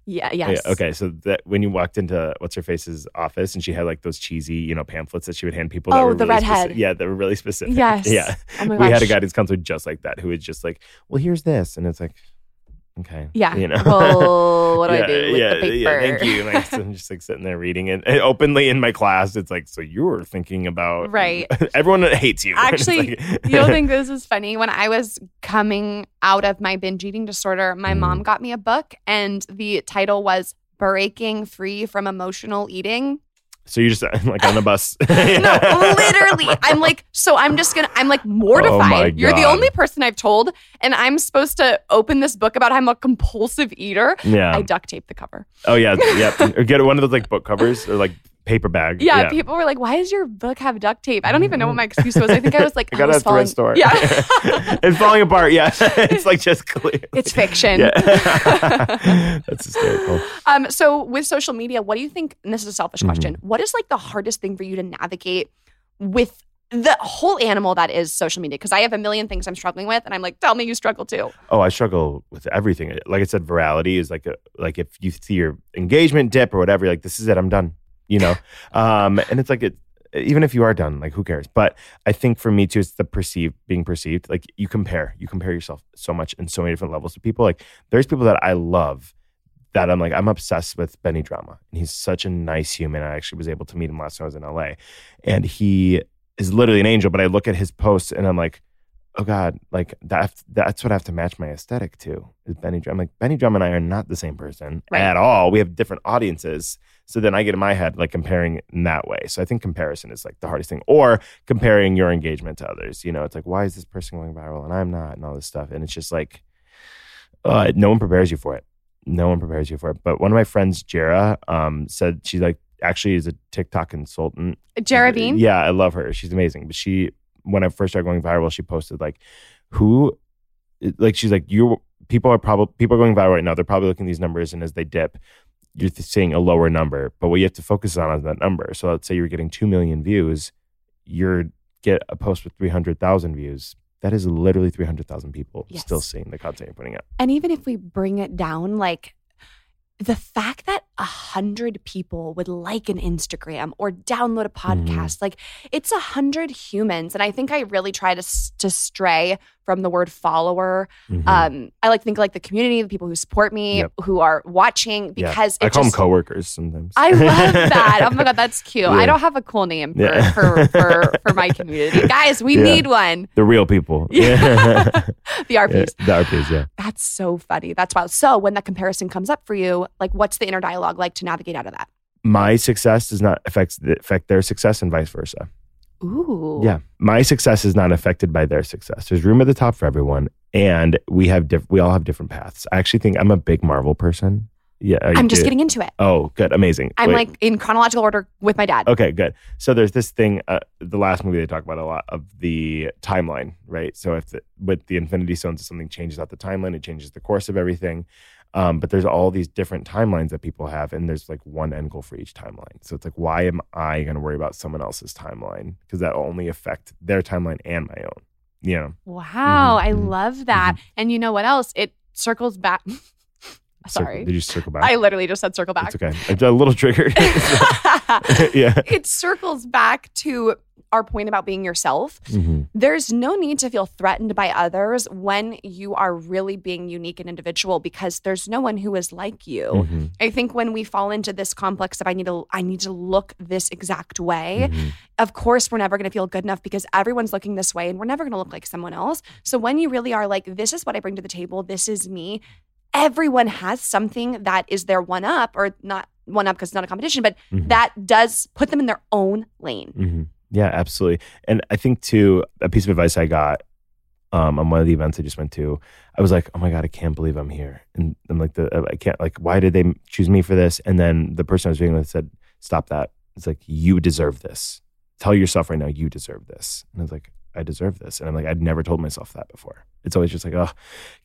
[SPEAKER 3] Yeah, oh,
[SPEAKER 4] Yeah,
[SPEAKER 3] yes.
[SPEAKER 4] okay, so that when you walked into what's her face's office and she had like those cheesy, you know, pamphlets that she would hand people. that
[SPEAKER 3] Oh,
[SPEAKER 4] were
[SPEAKER 3] the
[SPEAKER 4] really
[SPEAKER 3] redhead.
[SPEAKER 4] specific- Yeah, that were really specific.
[SPEAKER 3] Yes.
[SPEAKER 4] Yeah.
[SPEAKER 3] Oh my
[SPEAKER 4] we had a guidance counselor just like that who was just like, well, here's this, and it's like, okay,
[SPEAKER 3] Yeah.
[SPEAKER 4] you know,
[SPEAKER 3] Well, what do I do with
[SPEAKER 4] yeah,
[SPEAKER 3] the paper?
[SPEAKER 4] Yeah, thank you. Like, so I'm just like sitting there reading it and openly in my class. It's like, so you were thinking about
[SPEAKER 3] Right.
[SPEAKER 4] Everyone hates you.
[SPEAKER 3] Actually,
[SPEAKER 4] like-
[SPEAKER 3] you don't think this is funny? When I was coming out of my binge eating disorder, my
[SPEAKER 4] Mm.
[SPEAKER 3] mom got me a book, and the title was Breaking Free from Emotional Eating.
[SPEAKER 4] So you're just like on the bus.
[SPEAKER 3] No, literally. I'm like, so I'm just gonna, I'm like mortified. Oh you're the
[SPEAKER 4] Oh
[SPEAKER 3] only person I've told, and I'm supposed to open this book about how I'm a compulsive eater.
[SPEAKER 4] Yeah.
[SPEAKER 3] I duct tape the cover.
[SPEAKER 4] oh yeah. Yeah. Or get one of those like book covers or like paper bag.
[SPEAKER 3] Yeah, people were like, why does your book have duct tape? I don't even know what my excuse was. I think I was like,
[SPEAKER 4] I
[SPEAKER 3] I,
[SPEAKER 4] got
[SPEAKER 3] was
[SPEAKER 4] a thrift
[SPEAKER 3] falling.
[SPEAKER 4] store.
[SPEAKER 3] Yeah.
[SPEAKER 4] it's falling apart. Yeah. it's like just clear.
[SPEAKER 3] it's fiction.
[SPEAKER 4] Yeah. That's hysterical.
[SPEAKER 3] Um, so with social media, what do you think? And this is a selfish
[SPEAKER 4] Mhm.
[SPEAKER 3] question. What is like the hardest thing for you to navigate with the whole animal that is social media? Because I have a million things I'm struggling with, and I'm like, tell me you struggle too.
[SPEAKER 4] Oh, I struggle with everything. Like I said, virality is like a like if you see your engagement dip or whatever, you're like this is it, I'm done. You know, um, and it's like it. Even if you are done, like who cares? But I think for me too, it's the perceived being perceived. Like you compare, you compare yourself so much in so many different levels to people. Like there's people that I love that I'm like I'm obsessed with Benny Drama, and he's such a nice human. I actually was able to meet him last time I was in LA, and he is literally an angel. But I look at his posts and I'm like, oh God, like that that's what I have to match my aesthetic to is Benny Drama. I'm like Benny Drama and I are not the same person
[SPEAKER 3] Right.
[SPEAKER 4] at all. We have different audiences. So then I get in my head like comparing in that way. So I think comparison is like the hardest thing. Or comparing your engagement to others. You know, it's like, why is this person going viral and I'm not and all this stuff. And it's just like uh, no one prepares you for it. No one prepares you for it. But one of my friends, Jera, um, said she like actually is a TikTok consultant.
[SPEAKER 3] Jera Bean?
[SPEAKER 4] Yeah, I love her. She's amazing. But she, when I first started going viral, she posted like, who, like, she's like, you people are probably people are going viral right now. They're probably looking at these numbers, and as they dip, you're seeing a lower number. But what you have to focus on is that number. So let's say you're getting two million views, you're get a post with three hundred thousand views. That is literally three hundred thousand people
[SPEAKER 3] Yes.
[SPEAKER 4] still seeing the content you're putting out.
[SPEAKER 3] And even if we bring it down, like the fact that a hundred people would like an Instagram or download a
[SPEAKER 4] Mm-hmm.
[SPEAKER 3] podcast, like it's a hundred humans. And I think I really try to to stray from the word follower.
[SPEAKER 4] Mhm.
[SPEAKER 3] Um, I like to think like the community, the people who support me,
[SPEAKER 4] Yep.
[SPEAKER 3] who are watching,
[SPEAKER 4] Yeah.
[SPEAKER 3] because
[SPEAKER 4] I call
[SPEAKER 3] just,
[SPEAKER 4] them coworkers sometimes.
[SPEAKER 3] I love that. Oh my god, that's cute.
[SPEAKER 4] Yeah.
[SPEAKER 3] I don't have a cool name for
[SPEAKER 4] Yeah.
[SPEAKER 3] for, for for my community, guys. We
[SPEAKER 4] Yeah.
[SPEAKER 3] need one.
[SPEAKER 4] the real people.
[SPEAKER 3] Yeah. the
[SPEAKER 4] Yeah,
[SPEAKER 3] RPs.
[SPEAKER 4] the RPs, yeah.
[SPEAKER 3] That's so funny. That's wild. So when that comparison comes up for you, like what's the inner dialogue like to navigate out of that?
[SPEAKER 4] My success does not affect affect their success and vice versa.
[SPEAKER 3] Ooh.
[SPEAKER 4] Yeah, my success is not affected by their success. There's room at the top for everyone, and we have diff- we all have different paths. I actually think I'm a big Marvel person. Yeah, I
[SPEAKER 3] I'm just
[SPEAKER 4] do.
[SPEAKER 3] getting into it.
[SPEAKER 4] Oh, good, amazing.
[SPEAKER 3] I'm
[SPEAKER 4] Wait.
[SPEAKER 3] like in chronological order with my dad.
[SPEAKER 4] Okay, good. So there's this thing, uh, the last movie they talk about a lot of the timeline, right? So if the, with the Infinity Stones, if something changes out the timeline, it changes the course of everything. Um, but there's all these different timelines that people have, and there's like one end goal for each timeline. So it's like, why am I going to worry about someone else's timeline? Because that will only affect their timeline and my own. You know,
[SPEAKER 3] Wow, I
[SPEAKER 4] Mhm.
[SPEAKER 3] love that. And you know what else? It circles back.
[SPEAKER 4] Circle-
[SPEAKER 3] Sorry.
[SPEAKER 4] did you circle back?
[SPEAKER 3] I literally just said circle back.
[SPEAKER 4] It's okay. I'm a little triggered. yeah.
[SPEAKER 3] it circles back to our point about being yourself.
[SPEAKER 4] Mhm.
[SPEAKER 3] There's no need to feel threatened by others when you are really being unique and individual because there's no one who is like you.
[SPEAKER 4] Mhm.
[SPEAKER 3] I think when we fall into this complex of I need to I need to look this exact way,
[SPEAKER 4] Mhm.
[SPEAKER 3] of course we're never going to feel good enough because everyone's looking this way and we're never going to look like someone else. So when you really are like this is what I bring to the table, this is me, everyone has something that is their one up or not one up because it's not a competition, but
[SPEAKER 4] Mhm.
[SPEAKER 3] that does put them in their own lane.
[SPEAKER 4] hmm Yeah, absolutely. And I think too, a piece of advice I got um, on one of the events I just went to, I was like, "Oh my god, I can't believe I'm here," and I'm like, "The I can't like, why did they choose me for this?" And then the person I was meeting with said, "Stop that! It's like you deserve this. Tell yourself right now you deserve this." And I was like, "I deserve this," and I'm like, I'd never told myself that before. It's always just like, "Oh,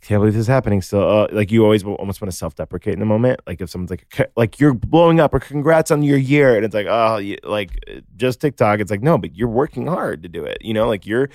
[SPEAKER 4] can't believe this is happening." Still, uh, like you always almost want to self-deprecate in the moment. Like if someone's like, "C- "Like you're blowing up," or "Congrats on your year," and it's like, "Oh, like just TikTok." It's like, no, but you're working hard to do it. You know, like you're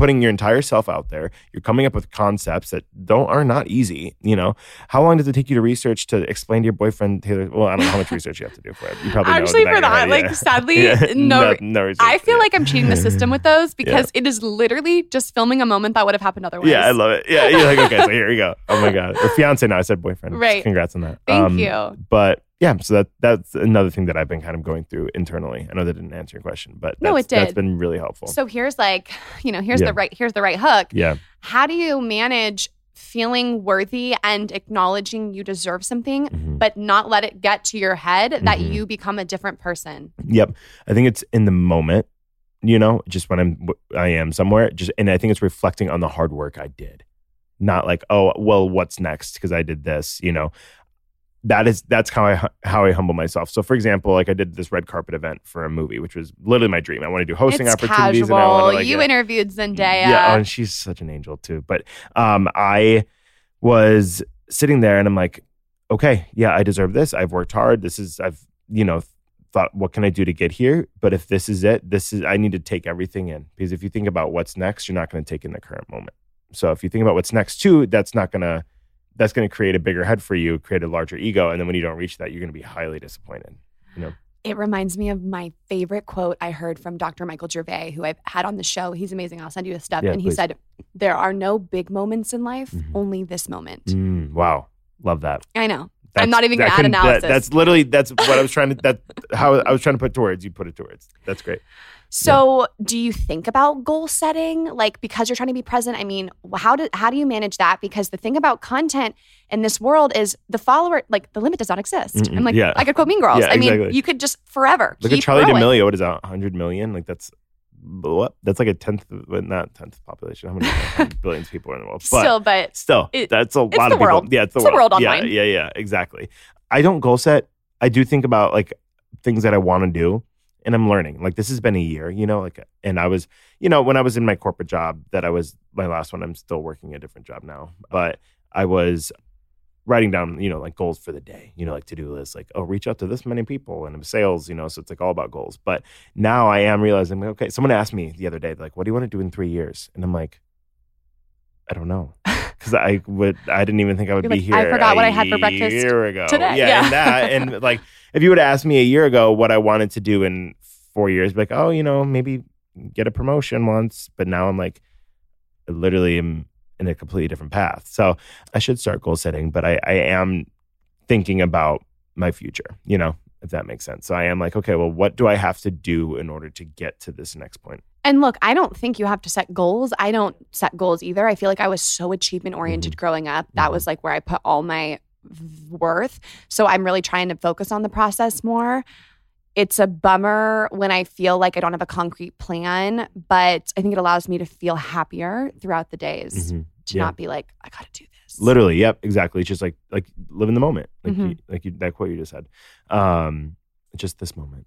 [SPEAKER 4] putting your entire self out there. You're coming up with concepts that don't are not easy. You know, how long does it take you to research to explain to your boyfriend Taylor? Well, I don't know how much research you have to do for it. You probably
[SPEAKER 3] Actually, for that, like
[SPEAKER 4] Yeah.
[SPEAKER 3] sadly,
[SPEAKER 4] Yeah.
[SPEAKER 3] no.
[SPEAKER 4] no research.
[SPEAKER 3] I feel
[SPEAKER 4] Yeah.
[SPEAKER 3] like I'm cheating the system with those because it is literally just filming a moment that would have happened otherwise.
[SPEAKER 4] Yeah, I love it. Yeah, you're like, okay, so here we go. Oh my god, or fiance now. I said boyfriend.
[SPEAKER 3] Right.
[SPEAKER 4] Congrats on that.
[SPEAKER 3] Thank
[SPEAKER 4] Um,
[SPEAKER 3] you.
[SPEAKER 4] But yeah, so that that's another thing that I've been kind of going through internally. I know that didn't answer your question, but
[SPEAKER 3] No, it did.
[SPEAKER 4] That's been really helpful.
[SPEAKER 3] So here's like, you know, here's
[SPEAKER 4] Yeah.
[SPEAKER 3] the right here's the right hook.
[SPEAKER 4] yeah.
[SPEAKER 3] How do you manage feeling worthy and acknowledging you deserve something,
[SPEAKER 4] Mhm.
[SPEAKER 3] but not let it get to your head that
[SPEAKER 4] Mhm.
[SPEAKER 3] you become a different person?
[SPEAKER 4] Yep. I think it's in the moment, you know, just when I'm I am somewhere, just and I think it's reflecting on the hard work I did. Not like, oh, well, what's next because I did this, you know. That is that's how I how I humble myself. So for example, like I did this red carpet event for a movie, which was literally my dream. I want to do hosting
[SPEAKER 3] it's
[SPEAKER 4] opportunities
[SPEAKER 3] casual.
[SPEAKER 4] and I want to like
[SPEAKER 3] you
[SPEAKER 4] yeah.
[SPEAKER 3] interviewed Zendaya.
[SPEAKER 4] Yeah, oh, and she's such an angel too. But um, I was sitting there and I'm like, okay, yeah, I deserve this. I've worked hard. This is I've you know thought, what can I do to get here? But if this is it, this is I need to take everything in because if you think about what's next, you're not going to take in the current moment. So if you think about what's next too, that's not going to that's going to create a bigger head for you, create a larger ego, and then when you don't reach that, you're going to be highly disappointed. You know.
[SPEAKER 3] It reminds me of my favorite quote I heard from Dr. Michael Gervais, who I've had on the show. He's amazing. I'll send you a stuff.
[SPEAKER 4] Yeah,
[SPEAKER 3] and he
[SPEAKER 4] please.
[SPEAKER 3] said, There are no big moments in life,
[SPEAKER 4] Mhm.
[SPEAKER 3] only this moment.
[SPEAKER 4] Mm, wow, love that.
[SPEAKER 3] I know.
[SPEAKER 4] That's, I'm
[SPEAKER 3] not even gonna add
[SPEAKER 4] couldn't- that- that's literally that's what I was trying to that how I was trying to put towards. You put it towards. That's great.
[SPEAKER 3] So, do you think about goal setting, like because you're trying to be present? I mean, how do how do you manage that? Because the thing about content in this world is the follower, like the limit does not exist.
[SPEAKER 4] Mm-mm.
[SPEAKER 3] I'm like,
[SPEAKER 4] Yeah.
[SPEAKER 3] I could quote Mean Girls.
[SPEAKER 4] Yeah,
[SPEAKER 3] I mean,
[SPEAKER 4] exactly.
[SPEAKER 3] you could just forever
[SPEAKER 4] Look at Charli
[SPEAKER 3] growing.
[SPEAKER 4] D'Amelio. What is that? Hundred million? Like that's what? That's like a tenth, but not tenth population. How many billions of people are in the world? But
[SPEAKER 3] Still, but
[SPEAKER 4] still,
[SPEAKER 3] it-
[SPEAKER 4] that's a lot of people.
[SPEAKER 3] world.
[SPEAKER 4] Yeah, it's the
[SPEAKER 3] It's the
[SPEAKER 4] world.
[SPEAKER 3] world
[SPEAKER 4] yeah, yeah, yeah, exactly. I don't goal set. I do think about like things that I want to do and I'm learning. Like this has been a year, you know, like and I was, you know, when I was in my corporate job that I was my last one, I'm still working a different job now. But I was writing down, you know, like goals for the day, you know, like to do lists, like, oh, reach out to this many people and sales, you know, so it's like all about goals. But now I am realizing, okay, someone asked me the other day, like, what do you want to do in three years? And I'm like, I don't know. Because I would, I didn't even think I would
[SPEAKER 3] You're
[SPEAKER 4] be
[SPEAKER 3] like,
[SPEAKER 4] here.
[SPEAKER 3] I forgot what I had for breakfast a
[SPEAKER 4] year ago.
[SPEAKER 3] today.
[SPEAKER 4] Yeah,
[SPEAKER 3] Yeah.
[SPEAKER 4] and that, and like, if you would have asked me a year ago what I wanted to do in four years, be like, oh, you know, maybe get a promotion once. But now I'm like, I literally am in a completely different path. So I should start goal setting, but I, I am thinking about my future, you know, if that makes sense. So I am like, okay, well, what do I have to do in order to get to this next point?
[SPEAKER 3] And look, I don't think you have to set goals. I don't set goals either. I feel like I was so achievement oriented growing up. That
[SPEAKER 4] Mhm.
[SPEAKER 3] was like where I put all my worth. So I'm really trying to focus on the process more. It's a bummer when I feel like I don't have a concrete plan, but I think it allows me to feel happier throughout the days
[SPEAKER 4] Mhm.
[SPEAKER 3] to
[SPEAKER 4] Yeah.
[SPEAKER 3] not be like, I got to do this.
[SPEAKER 4] Literally, yep, exactly. It's just like like live in the moment, like you,
[SPEAKER 3] Mhm.
[SPEAKER 4] like you, that quote you just said. Um, just this moment.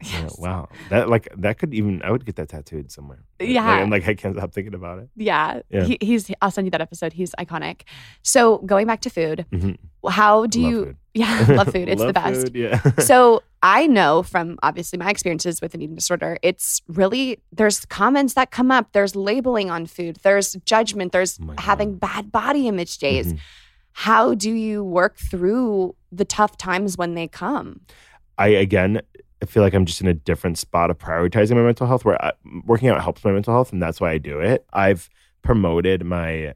[SPEAKER 4] Yeah,
[SPEAKER 3] Yes.
[SPEAKER 4] wow, that like that could even I would get that tattooed somewhere.
[SPEAKER 3] Yeah.
[SPEAKER 4] like, I'm like I can't stop thinking about it.
[SPEAKER 3] Yeah.
[SPEAKER 4] Yeah.
[SPEAKER 3] He, he's, I'll send you that episode. He's iconic. So going back to food,
[SPEAKER 4] Mhm.
[SPEAKER 3] how do
[SPEAKER 4] Love
[SPEAKER 3] you,
[SPEAKER 4] food.
[SPEAKER 3] yeah, love food. It's the best.
[SPEAKER 4] food, yeah.
[SPEAKER 3] so I know from obviously my experiences with an eating disorder, it's really there's comments that come up, there's labeling on food, there's judgment, there's
[SPEAKER 4] Oh
[SPEAKER 3] having bad body image days.
[SPEAKER 4] Mhm.
[SPEAKER 3] How do you work through the tough times when they come?
[SPEAKER 4] I again I feel like I'm just in a different spot of prioritizing my mental health where I, working out helps my mental health and that's why I do it. I've promoted my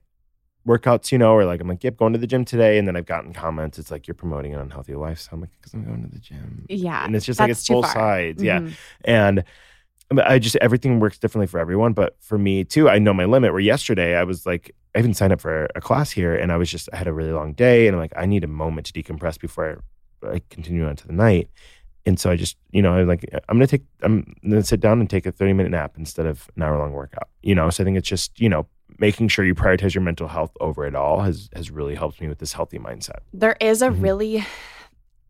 [SPEAKER 4] workouts, you know, or like I'm like, yep, going to the gym today, and then I've gotten comments. It's like you're promoting an unhealthy lifestyle. I'm like, because I'm going to the gym,
[SPEAKER 3] Yeah.
[SPEAKER 4] and it's just like it's both
[SPEAKER 3] far.
[SPEAKER 4] sides, yeah.
[SPEAKER 3] Mhm.
[SPEAKER 4] And I just everything works differently for everyone. But for me too, I know my limit. Where yesterday I was like, I even signed up for a class here, and I was just I had a really long day, and I'm like, I need a moment to decompress before I, I continue on to the night. And so I just, you know, I'm like, I'm gonna take, I'm gonna sit down and take a 30 minute nap instead of an hour long workout. You know, so I think it's just, you know, making sure you prioritize your mental health over it all has has really helped me with this healthy mindset.
[SPEAKER 3] There is a
[SPEAKER 4] Mhm.
[SPEAKER 3] really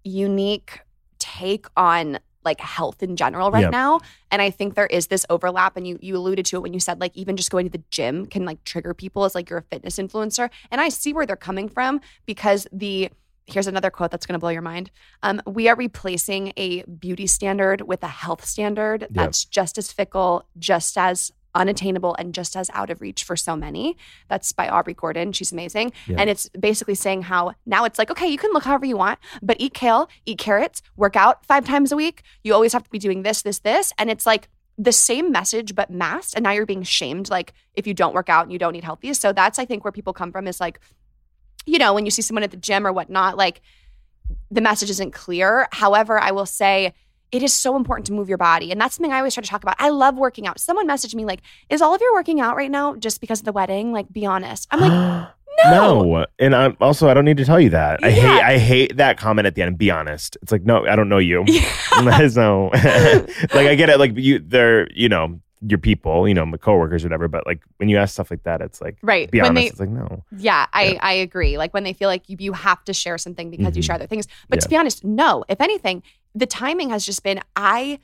[SPEAKER 3] unique take on like health in general right
[SPEAKER 4] Yep.
[SPEAKER 3] now and i think there is this overlap and you you alluded to it when you said like even just going to the gym can like trigger people as like you're a fitness influencer and i see where they're coming from because the here's another quote that's going to blow your mind. Um, we are replacing a beauty standard with a health standard that's just as fickle just as unattainable and just as out of reach for so many. That's by aubrey gordon. She's amazing.
[SPEAKER 4] Yeah.
[SPEAKER 3] and it's basically saying how now it's like okay you can look however you want but eat kale eat carrots work out five times a week. You always have to be doing this this this. And it's like the same message but masked. And now you're being shamed like if you don't work out and you don't eat healthy. So that's i think where people come from is like you know when you see someone at the gym or whatnot like the message isn't clear however i will say it is so important to move your body and that's something i always try to talk about i love working out someone messaged me like is all of your working out right now just because of the wedding like be honest i'm like no,
[SPEAKER 4] no. And I'm also I don't need to tell you that. I
[SPEAKER 3] Yeah.
[SPEAKER 4] hate I hate that comment at the end. Be honest. It's like no, I don't know you. so like I get it. Like you, they're you know your people, you know my coworkers, or whatever. But like when you ask stuff like that, it's like
[SPEAKER 3] right
[SPEAKER 4] be
[SPEAKER 3] when
[SPEAKER 4] honest.
[SPEAKER 3] they
[SPEAKER 4] it's like no.
[SPEAKER 3] Yeah, I,
[SPEAKER 4] Yeah.
[SPEAKER 3] I agree. Like when they feel like you, you have to share something because you
[SPEAKER 4] Mhm.
[SPEAKER 3] share other things. But to be honest, no. If anything, the timing has just been I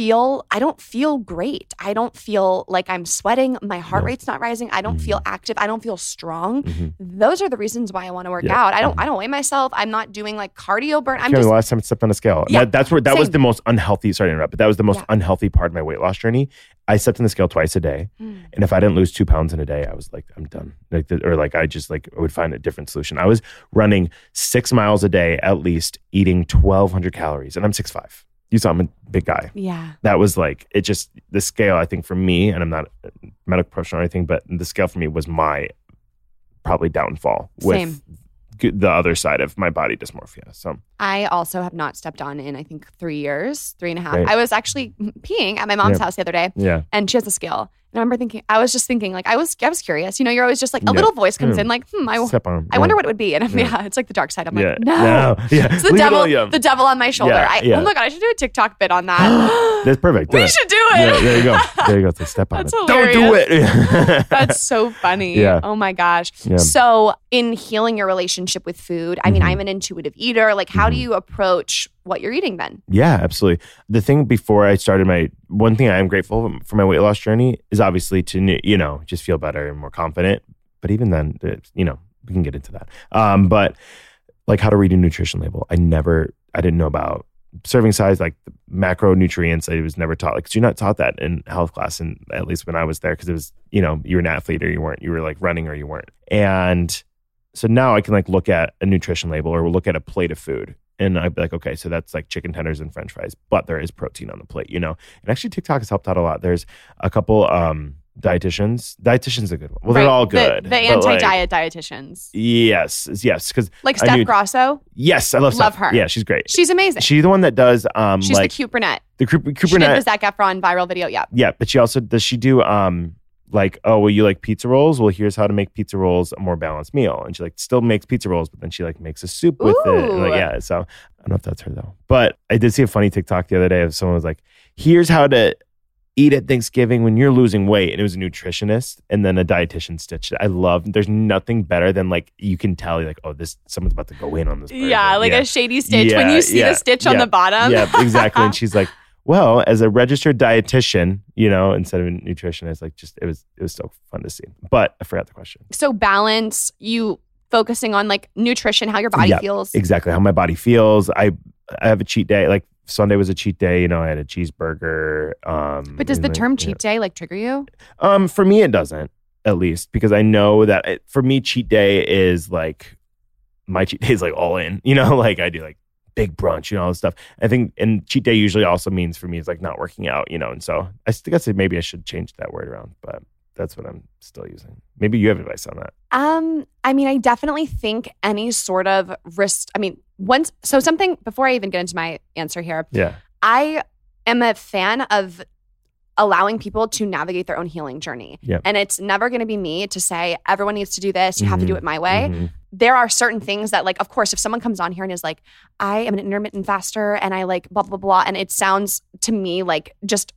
[SPEAKER 3] feel I don't feel great. I don't feel like I'm sweating. My heart
[SPEAKER 4] No.
[SPEAKER 3] rate's not rising. I don't feel active. I don't feel strong.
[SPEAKER 4] Mhm.
[SPEAKER 3] Those are the reasons why I want to work
[SPEAKER 4] Yeah.
[SPEAKER 3] out. I don't
[SPEAKER 4] Mhm.
[SPEAKER 3] I don't weigh myself. I'm not doing like cardio burn. I'm just
[SPEAKER 4] the last time I stepped on a scale.
[SPEAKER 3] Yeah,
[SPEAKER 4] that, that's where that was the most unhealthy. Sorry to interrupt, but that was the most
[SPEAKER 3] Yeah.
[SPEAKER 4] unhealthy part of my weight loss journey. I stepped on the scale twice a day,
[SPEAKER 3] Mm.
[SPEAKER 4] and if I didn't lose two pounds in a day, I was like, I'm done. Like, the, or like I just like I would find a different solution. I was running six miles a day at least, eating 1,200 calories, and I'm six five. You saw I'm a big guy.
[SPEAKER 3] yeah.
[SPEAKER 4] That was like it. Just the scale. I think for me, and I'm not a medical professional or anything, but the scale for me was my probably downfall with
[SPEAKER 3] Same.
[SPEAKER 4] The other side of my body dysmorphia. So.
[SPEAKER 3] I also have not stepped on in I think three years, three and a half.
[SPEAKER 4] Right.
[SPEAKER 3] I was actually peeing at my mom's
[SPEAKER 4] Yeah.
[SPEAKER 3] house the other day.
[SPEAKER 4] Yeah.
[SPEAKER 3] and she has a scale. And I remember thinking, I was just thinking, like, I was, I was curious. You know, you're always just like, a
[SPEAKER 4] Yeah.
[SPEAKER 3] little voice comes
[SPEAKER 4] Yeah.
[SPEAKER 3] in, like, hmm, I,
[SPEAKER 4] Step on.
[SPEAKER 3] I wonder what it would be. And I'm,
[SPEAKER 4] Yeah.
[SPEAKER 3] it's like the dark side. I'm like, no.
[SPEAKER 4] Yeah.
[SPEAKER 3] It's the
[SPEAKER 4] Leave
[SPEAKER 3] devil, the devil on my shoulder. I. Oh my God, I should do a TikTok bit on that.
[SPEAKER 4] That's perfect.
[SPEAKER 3] We
[SPEAKER 4] it.
[SPEAKER 3] should do
[SPEAKER 4] Yeah, there you go. There you go. So step on
[SPEAKER 3] That's
[SPEAKER 4] it. Don't do it.
[SPEAKER 3] That's so funny.
[SPEAKER 4] Yeah.
[SPEAKER 3] Oh my gosh.
[SPEAKER 4] Yeah.
[SPEAKER 3] So, in healing your relationship with food, I mean,
[SPEAKER 4] Mhm.
[SPEAKER 3] I'm an intuitive eater. Like, how do
[SPEAKER 4] Mhm.
[SPEAKER 3] you approach what you're eating then?
[SPEAKER 4] Yeah, absolutely. The thing before I started my one thing I am grateful for my weight loss journey is obviously to you know just feel better and more confident. But even then, you know, we can get into that. Um, but like how to read a nutrition label, I never, I didn't know about serving size, like macronutrients. I was never taught, like, 'cause you're not taught that in health class, and at least when I was there, because it was, you know, you were an athlete or you weren't, you were like running or you weren't, and so now I can like look at a nutrition label or look at a plate of food and I'd be like, okay, so that's like chicken tenders and french fries, but there is protein on the plate, you know? And actually TikTok has helped out a lot. There's a couple um dietitians. Dietitian's a good one. Well, they're all good.
[SPEAKER 3] The,
[SPEAKER 4] but,
[SPEAKER 3] anti
[SPEAKER 4] like,
[SPEAKER 3] diet dietitians.
[SPEAKER 4] yes, yes. Because
[SPEAKER 3] Like Steph
[SPEAKER 4] knew-
[SPEAKER 3] Grasso.
[SPEAKER 4] yes, I love
[SPEAKER 3] Love
[SPEAKER 4] Steph.
[SPEAKER 3] her.
[SPEAKER 4] Yeah, she's great.
[SPEAKER 3] She's amazing.
[SPEAKER 4] She's the one that does um
[SPEAKER 3] She's
[SPEAKER 4] like
[SPEAKER 3] the cute brunette.
[SPEAKER 4] the Cooper,
[SPEAKER 3] She
[SPEAKER 4] Cooper
[SPEAKER 3] did the Zac Efron viral video. Yeah.
[SPEAKER 4] Yeah, but she also does she do um like oh well you like pizza rolls well here's how to make pizza rolls a more balanced meal and she like still makes pizza rolls but then she like makes a soup with it and, like yeah so I don't know if that's her though but I did see a funny TikTok the other day of someone was like here's how to eat at Thanksgiving when you're losing weight and it was a nutritionist and then a dietitian stitched it I love there's nothing better than like you can tell like oh this someone's about to go in on this person.
[SPEAKER 3] Yeah, like a shady stitch. when you see
[SPEAKER 4] yeah,
[SPEAKER 3] the stitch on the bottom.
[SPEAKER 4] yeah, exactly. And she's like, well, as a registered dietitian, you know, instead of a nutritionist, like just it was it was so fun to see. But I forgot the question.
[SPEAKER 3] so balance, you focusing on like nutrition, how your body
[SPEAKER 4] Yeah,
[SPEAKER 3] feels.
[SPEAKER 4] Exactly how my body feels. I I have a cheat day. Like Sunday was a cheat day. You know, I had a cheeseburger. Um,
[SPEAKER 3] But does the term cheat day like trigger you?
[SPEAKER 4] um, for me, it doesn't. At least because I know that it, for me, cheat day is like my cheat day is like all in. You know, like I do like big brunch, you know, all this stuff. I think, and cheat day usually also means for me is like not working out, you know. And so I guess maybe I should change that word around, but that's what I'm still using. Maybe you have advice on that.
[SPEAKER 3] Um, I mean, I definitely think any sort of wrist. I mean, once so something before I even get into my answer here,
[SPEAKER 4] Yeah.
[SPEAKER 3] I am a fan of allowing people to navigate their own healing journey.
[SPEAKER 4] Yep.
[SPEAKER 3] And it's never going to be me to say everyone needs to do this, you have to do
[SPEAKER 4] Mhm.
[SPEAKER 3] it my way.
[SPEAKER 4] Mhm.
[SPEAKER 3] There are certain things that like of course if someone comes on here and is like I am an intermittent faster and I like blah blah blah and it sounds to me like just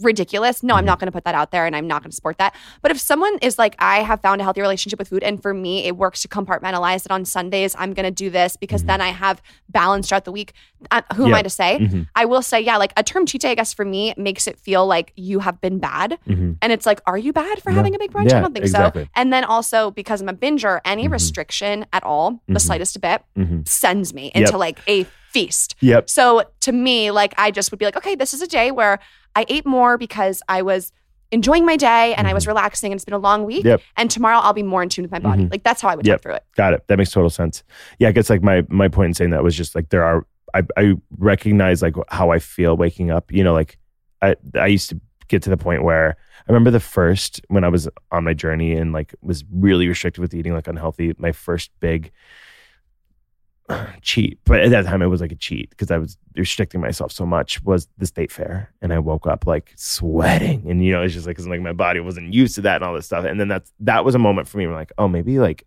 [SPEAKER 3] ridiculous. No, I'm
[SPEAKER 4] Mhm.
[SPEAKER 3] not going to put that out there and I'm not going to support that. But if someone is like, I have found a healthy relationship with food, and for me, it works to compartmentalize it on Sundays, I'm going to do this because
[SPEAKER 4] Mhm.
[SPEAKER 3] then I have balance throughout the week. Uh, who am I to say?
[SPEAKER 4] Mhm.
[SPEAKER 3] I will say, yeah, like a term cheat day, I guess for me, makes it feel like you have been bad.
[SPEAKER 4] Mhm.
[SPEAKER 3] And it's like, are you bad for
[SPEAKER 4] No.
[SPEAKER 3] having a big brunch? I don't think
[SPEAKER 4] exactly.
[SPEAKER 3] so. And then also because I'm a binger, any
[SPEAKER 4] Mhm.
[SPEAKER 3] restriction at all, the
[SPEAKER 4] Mhm.
[SPEAKER 3] slightest bit, sends me
[SPEAKER 4] Yep.
[SPEAKER 3] into like a feast.
[SPEAKER 4] Yep.
[SPEAKER 3] So to me, like I just would be like, okay, this is a day where I ate more because I was enjoying my day and I was relaxing and it's been a long week.
[SPEAKER 4] Mm-hmm. Yep.
[SPEAKER 3] And tomorrow I'll be more in tune with my body.
[SPEAKER 4] Mhm.
[SPEAKER 3] Like that's how I would
[SPEAKER 4] Yep.
[SPEAKER 3] through it.
[SPEAKER 4] Got it. That makes total sense. Yeah, I guess like my my point in saying that was just like there are I I recognize like how I feel waking up. You know, like I I used to get to the point where I remember the first when I was on my journey and like was really restricted with eating like unhealthy. My first big cheat, but at that time it was like a cheat because I was restricting myself so much. Was the state fair, and I woke up like sweating, and you know it's just like because like my body wasn't used to that and all this stuff. And then that's that was a moment for me. Where like, oh, maybe like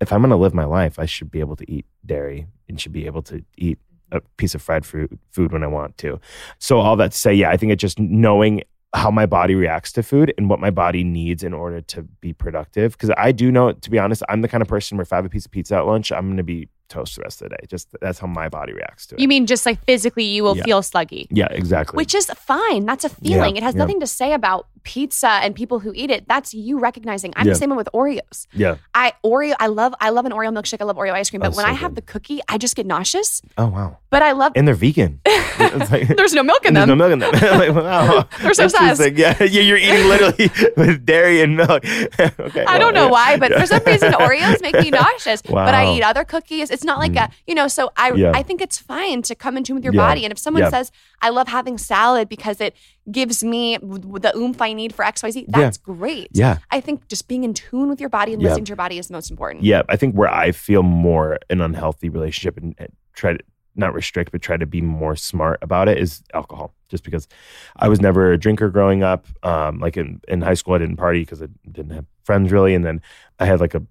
[SPEAKER 4] if I'm gonna live my life, I should be able to eat dairy and should be able to eat a piece of fried fruit food when I want to. So all that to say, yeah, I think it just knowing how my body reacts to food and what my body needs in order to be productive. Because I do know, to be honest, I'm the kind of person where if I have a piece of pizza at lunch, I'm gonna be toast the rest of the day. Just that's how my body reacts to it.
[SPEAKER 3] You mean just like physically you will
[SPEAKER 4] Yeah.
[SPEAKER 3] feel sluggy?
[SPEAKER 4] yeah, exactly.
[SPEAKER 3] Which is fine. That's a feeling.
[SPEAKER 4] Yeah,
[SPEAKER 3] it has
[SPEAKER 4] yeah.
[SPEAKER 3] nothing to say about pizza and people who eat it. That's you recognizing. I'm the same way with Oreos.
[SPEAKER 4] yeah.
[SPEAKER 3] I Oreo. I love. I love an Oreo milkshake. I love Oreo ice cream. But when
[SPEAKER 4] so
[SPEAKER 3] I have
[SPEAKER 4] good.
[SPEAKER 3] the cookie, I just get nauseous.
[SPEAKER 4] Oh wow.
[SPEAKER 3] But I love.
[SPEAKER 4] And they're vegan. Like-
[SPEAKER 3] There's no milk in
[SPEAKER 4] There's
[SPEAKER 3] them.
[SPEAKER 4] no milk in them. like, wow.
[SPEAKER 3] They're so
[SPEAKER 4] Interesting. Yeah, yeah, you're eating literally with dairy and milk. okay.
[SPEAKER 3] I don't know
[SPEAKER 4] well,
[SPEAKER 3] why, but for some reason Oreos make me nauseous. Wow. But I eat other cookies. It's not like a, you know, so I
[SPEAKER 4] Yeah.
[SPEAKER 3] I think it's fine to come in tune with your
[SPEAKER 4] Yeah.
[SPEAKER 3] body. And if someone
[SPEAKER 4] Yeah.
[SPEAKER 3] says, I love having salad because it gives me the oomph I need for XYZ, that's great.
[SPEAKER 4] Yeah.
[SPEAKER 3] I think just being in tune with your body and listening to your body is the most important.
[SPEAKER 4] Yeah, I think where I feel more an unhealthy relationship and, and try to not restrict, but try to be more smart about it is alcohol. Just because I was never a drinker growing up. Um, like in, in high school, I didn't party because I didn't have friends really. And then I had like a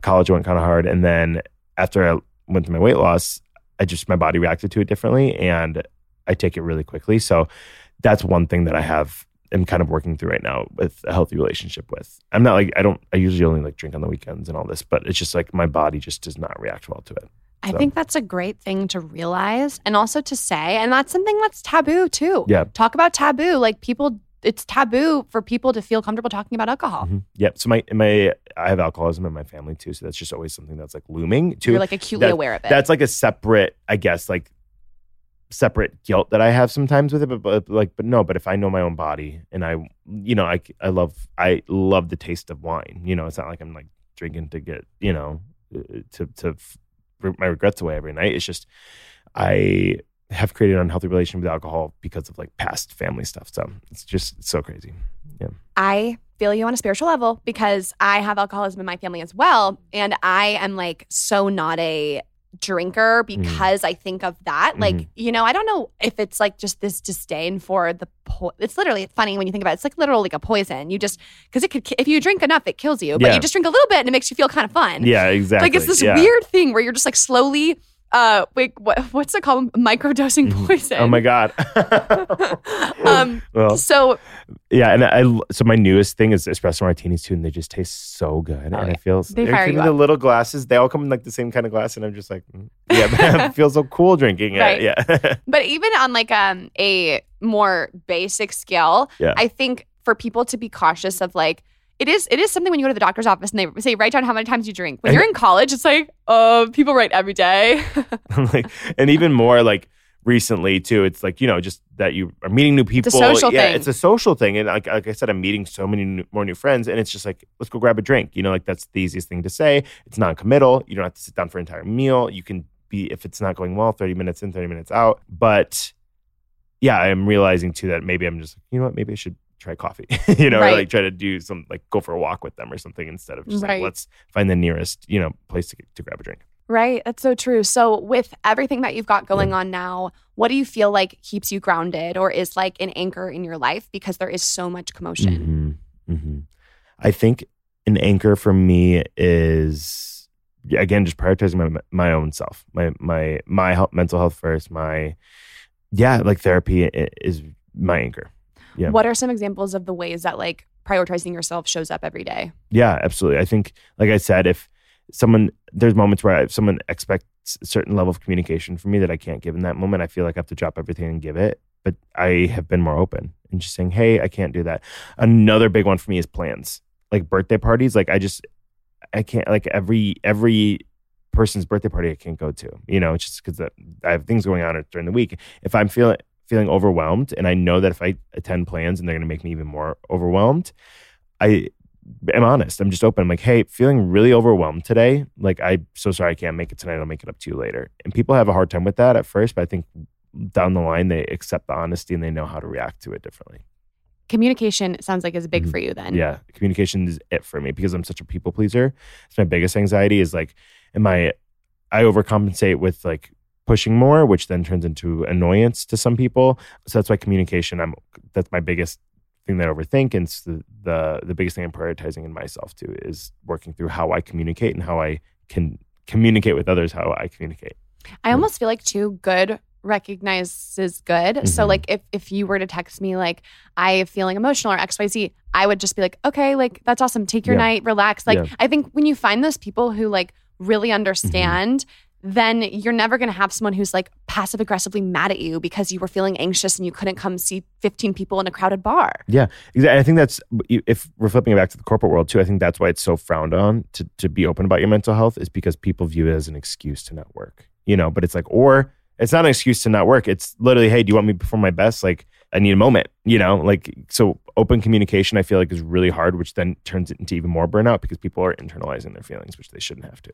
[SPEAKER 4] college went kind of hard. And then after I went through my weight loss, I just, my body reacted to it differently and I take it really quickly. So that's one thing that I have am kind of working through right now with a healthy relationship with. I'm not like I don't I usually only like drink on the weekends and all this, but it's just like my body just does not react well to it.
[SPEAKER 3] I
[SPEAKER 4] So-
[SPEAKER 3] think that's a great thing to realize and also to say. And that's something that's taboo too.
[SPEAKER 4] Yeah.
[SPEAKER 3] Talk about taboo. Like people, it's taboo for people to feel comfortable talking about alcohol.
[SPEAKER 4] Mhm. Yep. So my my I have alcoholism in my family too, so that's just always something that's like looming too.
[SPEAKER 3] You're like acutely
[SPEAKER 4] that-
[SPEAKER 3] aware of it.
[SPEAKER 4] That's like a separate, I guess, like separate guilt that I have sometimes with it. But, but like, but no. But if I know my own body and I, you know, I I love I love the taste of wine. You know, it's not like I'm like drinking to get you know uh, to to f- my regrets away every night. It's just I have created an unhealthy relationship with alcohol because of like past family stuff. So it's just it's so crazy. Yeah.
[SPEAKER 3] I feel you on a spiritual level because I have alcoholism in my family as well. And I am like so not a drinker because I think of that. Like,
[SPEAKER 4] Mhm.
[SPEAKER 3] you know, I don't know if it's like just this disdain for the po- it's literally funny when you think about it. It's like literally like a poison. You just because it could if you drink enough, it kills you. But
[SPEAKER 4] Yeah.
[SPEAKER 3] you just drink a little bit and it makes you feel kind of fun.
[SPEAKER 4] Yeah, exactly.
[SPEAKER 3] Like it's this
[SPEAKER 4] Yeah.
[SPEAKER 3] weird thing where you're just like slowly uh wait what, what's it called microdosing
[SPEAKER 4] Mhm.
[SPEAKER 3] poison.
[SPEAKER 4] Oh my god.
[SPEAKER 3] um
[SPEAKER 4] well,
[SPEAKER 3] so
[SPEAKER 4] yeah, and I so my newest thing is espresso martinis too, and they just taste so good.
[SPEAKER 3] Oh,
[SPEAKER 4] and
[SPEAKER 3] yeah.
[SPEAKER 4] I feel
[SPEAKER 3] They
[SPEAKER 4] they're
[SPEAKER 3] fire you
[SPEAKER 4] the
[SPEAKER 3] up.
[SPEAKER 4] little glasses. They all come in like the same kind of glass, and I'm just like, mm, yeah, it feels so cool drinking it.
[SPEAKER 3] Right.
[SPEAKER 4] Yeah,
[SPEAKER 3] But even on like um a more basic scale,
[SPEAKER 4] Yeah.
[SPEAKER 3] I think for people to be cautious of like it is it is something when you go to the doctor's office and they say write down how many times you drink. When
[SPEAKER 4] And-
[SPEAKER 3] you're in college, it's like uh people write every day.
[SPEAKER 4] I'm like, and even more like recently too. It's like you know just that you are meeting new people.
[SPEAKER 3] It's social
[SPEAKER 4] yeah,
[SPEAKER 3] thing.
[SPEAKER 4] it's a social thing, and like like I said, I'm meeting so many new, more new friends, and it's just like let's go grab a drink. You know, like that's the easiest thing to say. It's non-committal. You don't have to sit down for an entire meal. You can be if it's not going well, 30 minutes in, 30 minutes out. But yeah, I'm realizing too that maybe I'm just you know what, maybe I should try coffee. you know, or like try to do some like go for a walk with them or something instead of just
[SPEAKER 3] Right.
[SPEAKER 4] like let's find the nearest you know place to to grab a drink.
[SPEAKER 3] right, that's so true. So with everything that you've got going on now, what do you feel like keeps you grounded or is like an anchor in your life because there is so much commotion?
[SPEAKER 4] Mhm, mhm. I think an anchor for me is again just prioritizing my my own self, my my my health, mental health first. My yeah, like therapy is my anchor. Yeah.
[SPEAKER 3] What are some examples of the ways that like prioritizing yourself shows up every day?
[SPEAKER 4] Yeah, absolutely. I think, like I said, if someone there's moments where if someone expects a certain level of communication from me that I can't give in that moment, I feel like I have to drop everything and give it. But I have been more open and just saying, "Hey, I can't do that." Another big one for me is plans, like birthday parties. Like I just, I can't like every every person's birthday party I can't go to. You know, it's just because I have things going on during the week. If I'm feeling feeling overwhelmed, and I know that if I attend plans and they're going to make me even more overwhelmed, I am honest. I'm just open. I'm like, hey, feeling really overwhelmed today. Like, I'm so sorry I can't make it tonight. I'll make it up to you later. And people have a hard time with that at first, but I think down the line they accept the honesty and they know how to react to it differently.
[SPEAKER 3] Communication sounds like is big
[SPEAKER 4] Mhm.
[SPEAKER 3] for you then.
[SPEAKER 4] Yeah, communication is it for me because I'm such a people pleaser. It's my biggest anxiety is like, am I? I overcompensate with like pushing more, which then turns into annoyance to some people. So that's why communication. I'm that's my biggest thing that I overthink, and it's the the the biggest thing I'm prioritizing in myself too is working through how I communicate and how I can communicate with others. How I communicate.
[SPEAKER 3] I almost feel like too good recognizes good. So
[SPEAKER 4] Mhm.
[SPEAKER 3] like if if you were to text me like I am feeling emotional or XYZ, I would just be like, okay, like that's awesome. Take your
[SPEAKER 4] Yeah.
[SPEAKER 3] night, relax. Like
[SPEAKER 4] Yeah. Mm-hmm.
[SPEAKER 3] I think when you find those people who like really understand, then you're never gonna have someone who's like passive aggressively mad at you because you were feeling anxious and you couldn't come see 15 people in a crowded bar.
[SPEAKER 4] Yeah, exactly. I think that's if we're flipping it back to the corporate world too. I think that's why it's so frowned on to to be open about your mental health is because people view it as an excuse to not work. You know, but it's like, or it's not an excuse to not work. It's literally, hey, do you want me to perform my best? Like, I need a moment. You know, like so. Open communication, I feel like, is really hard, which then turns it into even more burnout because people are internalizing their feelings, which they shouldn't have to.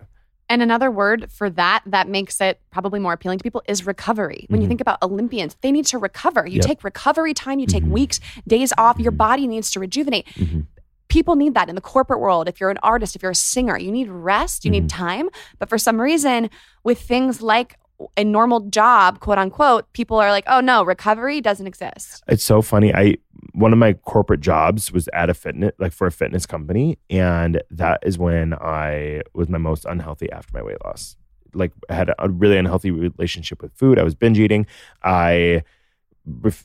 [SPEAKER 3] And another word for that that makes it probably more appealing to people is recovery. When you
[SPEAKER 4] Mhm.
[SPEAKER 3] think about Olympians, they need to recover. You
[SPEAKER 4] Yep.
[SPEAKER 3] take recovery time, you take
[SPEAKER 4] Mhm.
[SPEAKER 3] weeks, days off, your
[SPEAKER 4] Mhm.
[SPEAKER 3] body needs to rejuvenate.
[SPEAKER 4] Mhm.
[SPEAKER 3] People need that in the corporate world. If you're an artist, if you're a singer, you need rest, you need time. But for some reason, with things like a normal job, quote unquote, people are like, oh no, recovery doesn't exist.
[SPEAKER 4] It's so funny. I one of my corporate jobs was at a fitness like for a fitness company and that is when I was my most unhealthy after my weight loss. Like I had a really unhealthy relationship with food. I was binge eating. I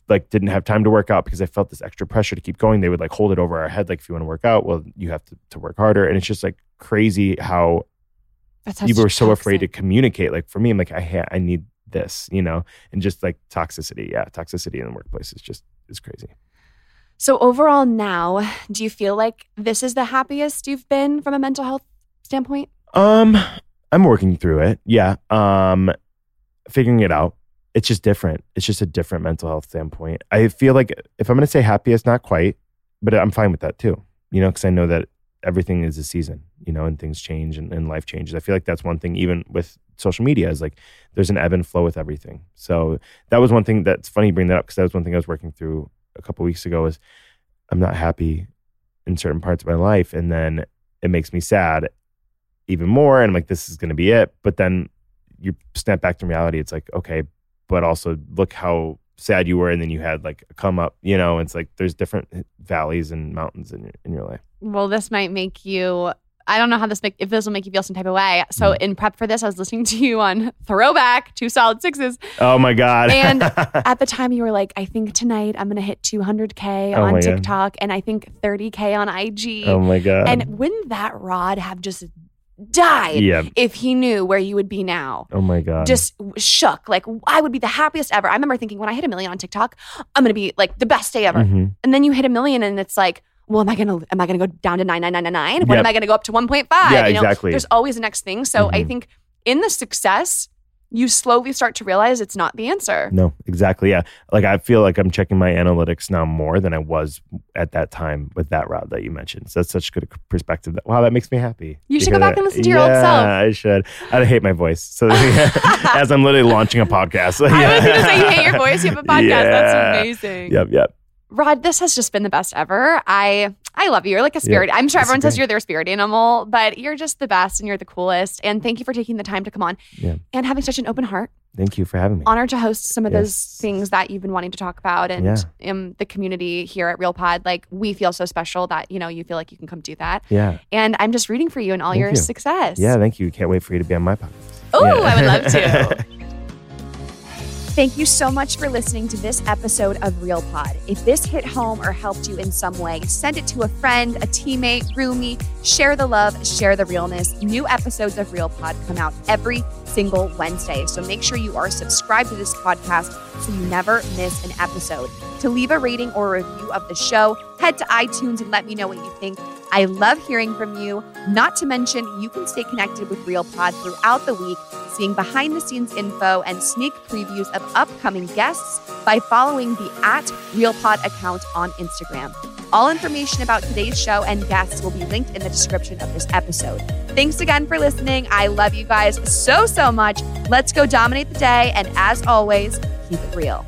[SPEAKER 4] like didn't have time to work out because I felt this extra pressure to keep going. They would like hold it over our head, like if you want to work out, well, you have to, to work harder. And it's just like crazy how People are so afraid to communicate. Like for me, I'm like, I ha- I need this, you know, and just like toxicity. Yeah, toxicity in the workplace is just is crazy.
[SPEAKER 3] So overall, now, do you feel like this is the happiest you've been from a mental health standpoint?
[SPEAKER 4] Um, I'm working through it. Yeah. Um, figuring it out. It's just different. It's just a different mental health standpoint. I feel like if I'm going to say happiest, not quite, but I'm fine with that too. You know, because I know that everything is a season. You know, and things change and, and life changes. I feel like that's one thing. Even with social media, is like there's an ebb and flow with everything. So that was one thing that's funny. You bring that up because that was one thing I was working through a couple weeks ago. Is I'm not happy in certain parts of my life, and then it makes me sad even more. And I'm like, this is going to be it. But then you snap back to reality. It's like, okay, but also look how sad you were. And then you had like a come up, you know, it's like there's different valleys and mountains in your, in your life.
[SPEAKER 3] Well, this might make you. I don't know how this make if this will make you feel some type of way. So in prep for this, I was listening to you on Throwback, two solid sixes.
[SPEAKER 4] Oh my God.
[SPEAKER 3] And at the time, you were like, I think tonight I'm gonna hit 200k
[SPEAKER 4] Oh
[SPEAKER 3] on
[SPEAKER 4] my God.
[SPEAKER 3] TikTok, and I think 30k on IG.
[SPEAKER 4] oh my God.
[SPEAKER 3] and wouldn't that Rod have just died
[SPEAKER 4] yeah.
[SPEAKER 3] if he knew where you would be now?
[SPEAKER 4] Oh my God.
[SPEAKER 3] Just shook. Like I would be the happiest ever. I remember thinking when I hit a million on TikTok, I'm gonna be like the best day ever.
[SPEAKER 4] Mhm.
[SPEAKER 3] And then you hit a million, and it's like, well, am I gonna am I gonna go down to nine nine nine nine nine? When
[SPEAKER 4] Yep.
[SPEAKER 3] am I gonna go up to one point five? Yeah. You know,
[SPEAKER 4] exactly.
[SPEAKER 3] there's always the next thing. So I
[SPEAKER 4] Mhm.
[SPEAKER 3] think in the success, you slowly start to realize it's not the answer.
[SPEAKER 4] No, exactly. Yeah. Like I feel like I'm checking my analytics now more than I was at that time with that route that you mentioned. So that's such a good perspective. That, wow, that makes me happy.
[SPEAKER 3] You should go back
[SPEAKER 4] that.
[SPEAKER 3] and listen to your old self.
[SPEAKER 4] I should. I hate my voice. So as I'm literally launching a podcast.
[SPEAKER 3] I was gonna say you hate your voice. You have a podcast.
[SPEAKER 4] Yeah.
[SPEAKER 3] That's amazing.
[SPEAKER 4] Yep. Yep.
[SPEAKER 3] Rod, this has just been the best ever. I I love you. You're like a spirit. I'm sure everyone says you're their spirit animal, but you're just the best and you're the coolest. And thank you for taking the time to come on
[SPEAKER 4] Yeah.
[SPEAKER 3] and having such an open heart.
[SPEAKER 4] Thank you for having me.
[SPEAKER 3] Honored to host some of those things that you've been wanting to talk about and
[SPEAKER 4] Yeah.
[SPEAKER 3] um, the community here at Real Pod. Like we feel so special that you know you feel like you can come do that.
[SPEAKER 4] Yeah.
[SPEAKER 3] And I'm just rooting for you and all
[SPEAKER 4] Thank
[SPEAKER 3] your
[SPEAKER 4] you.
[SPEAKER 3] success.
[SPEAKER 4] Yeah. Thank you. Can't wait for you to be on my podcast.
[SPEAKER 3] Oh,
[SPEAKER 4] Yeah.
[SPEAKER 3] I would love to. Thank you so much for listening to this episode of Real Pod. If this hit home or helped you in some way, send it to a friend, a teammate, roomie. Share the love, share the realness. New episodes of Real Pod come out every single Wednesday. So make sure you are subscribed to this podcast so you never miss an episode. To leave a rating or a review of the show, head to iTunes and let me know what you think. I love hearing from you. Not to mention, you can stay connected with Real Pod throughout the week, seeing behind the scenes info and sneak previews of upcoming guests by following the at Real Pod account on Instagram. All information about today's show and guests will be linked in the description of this episode. Thanks again for listening. I love you guys so, so much. Let's go dominate the day. And as always, keep it real.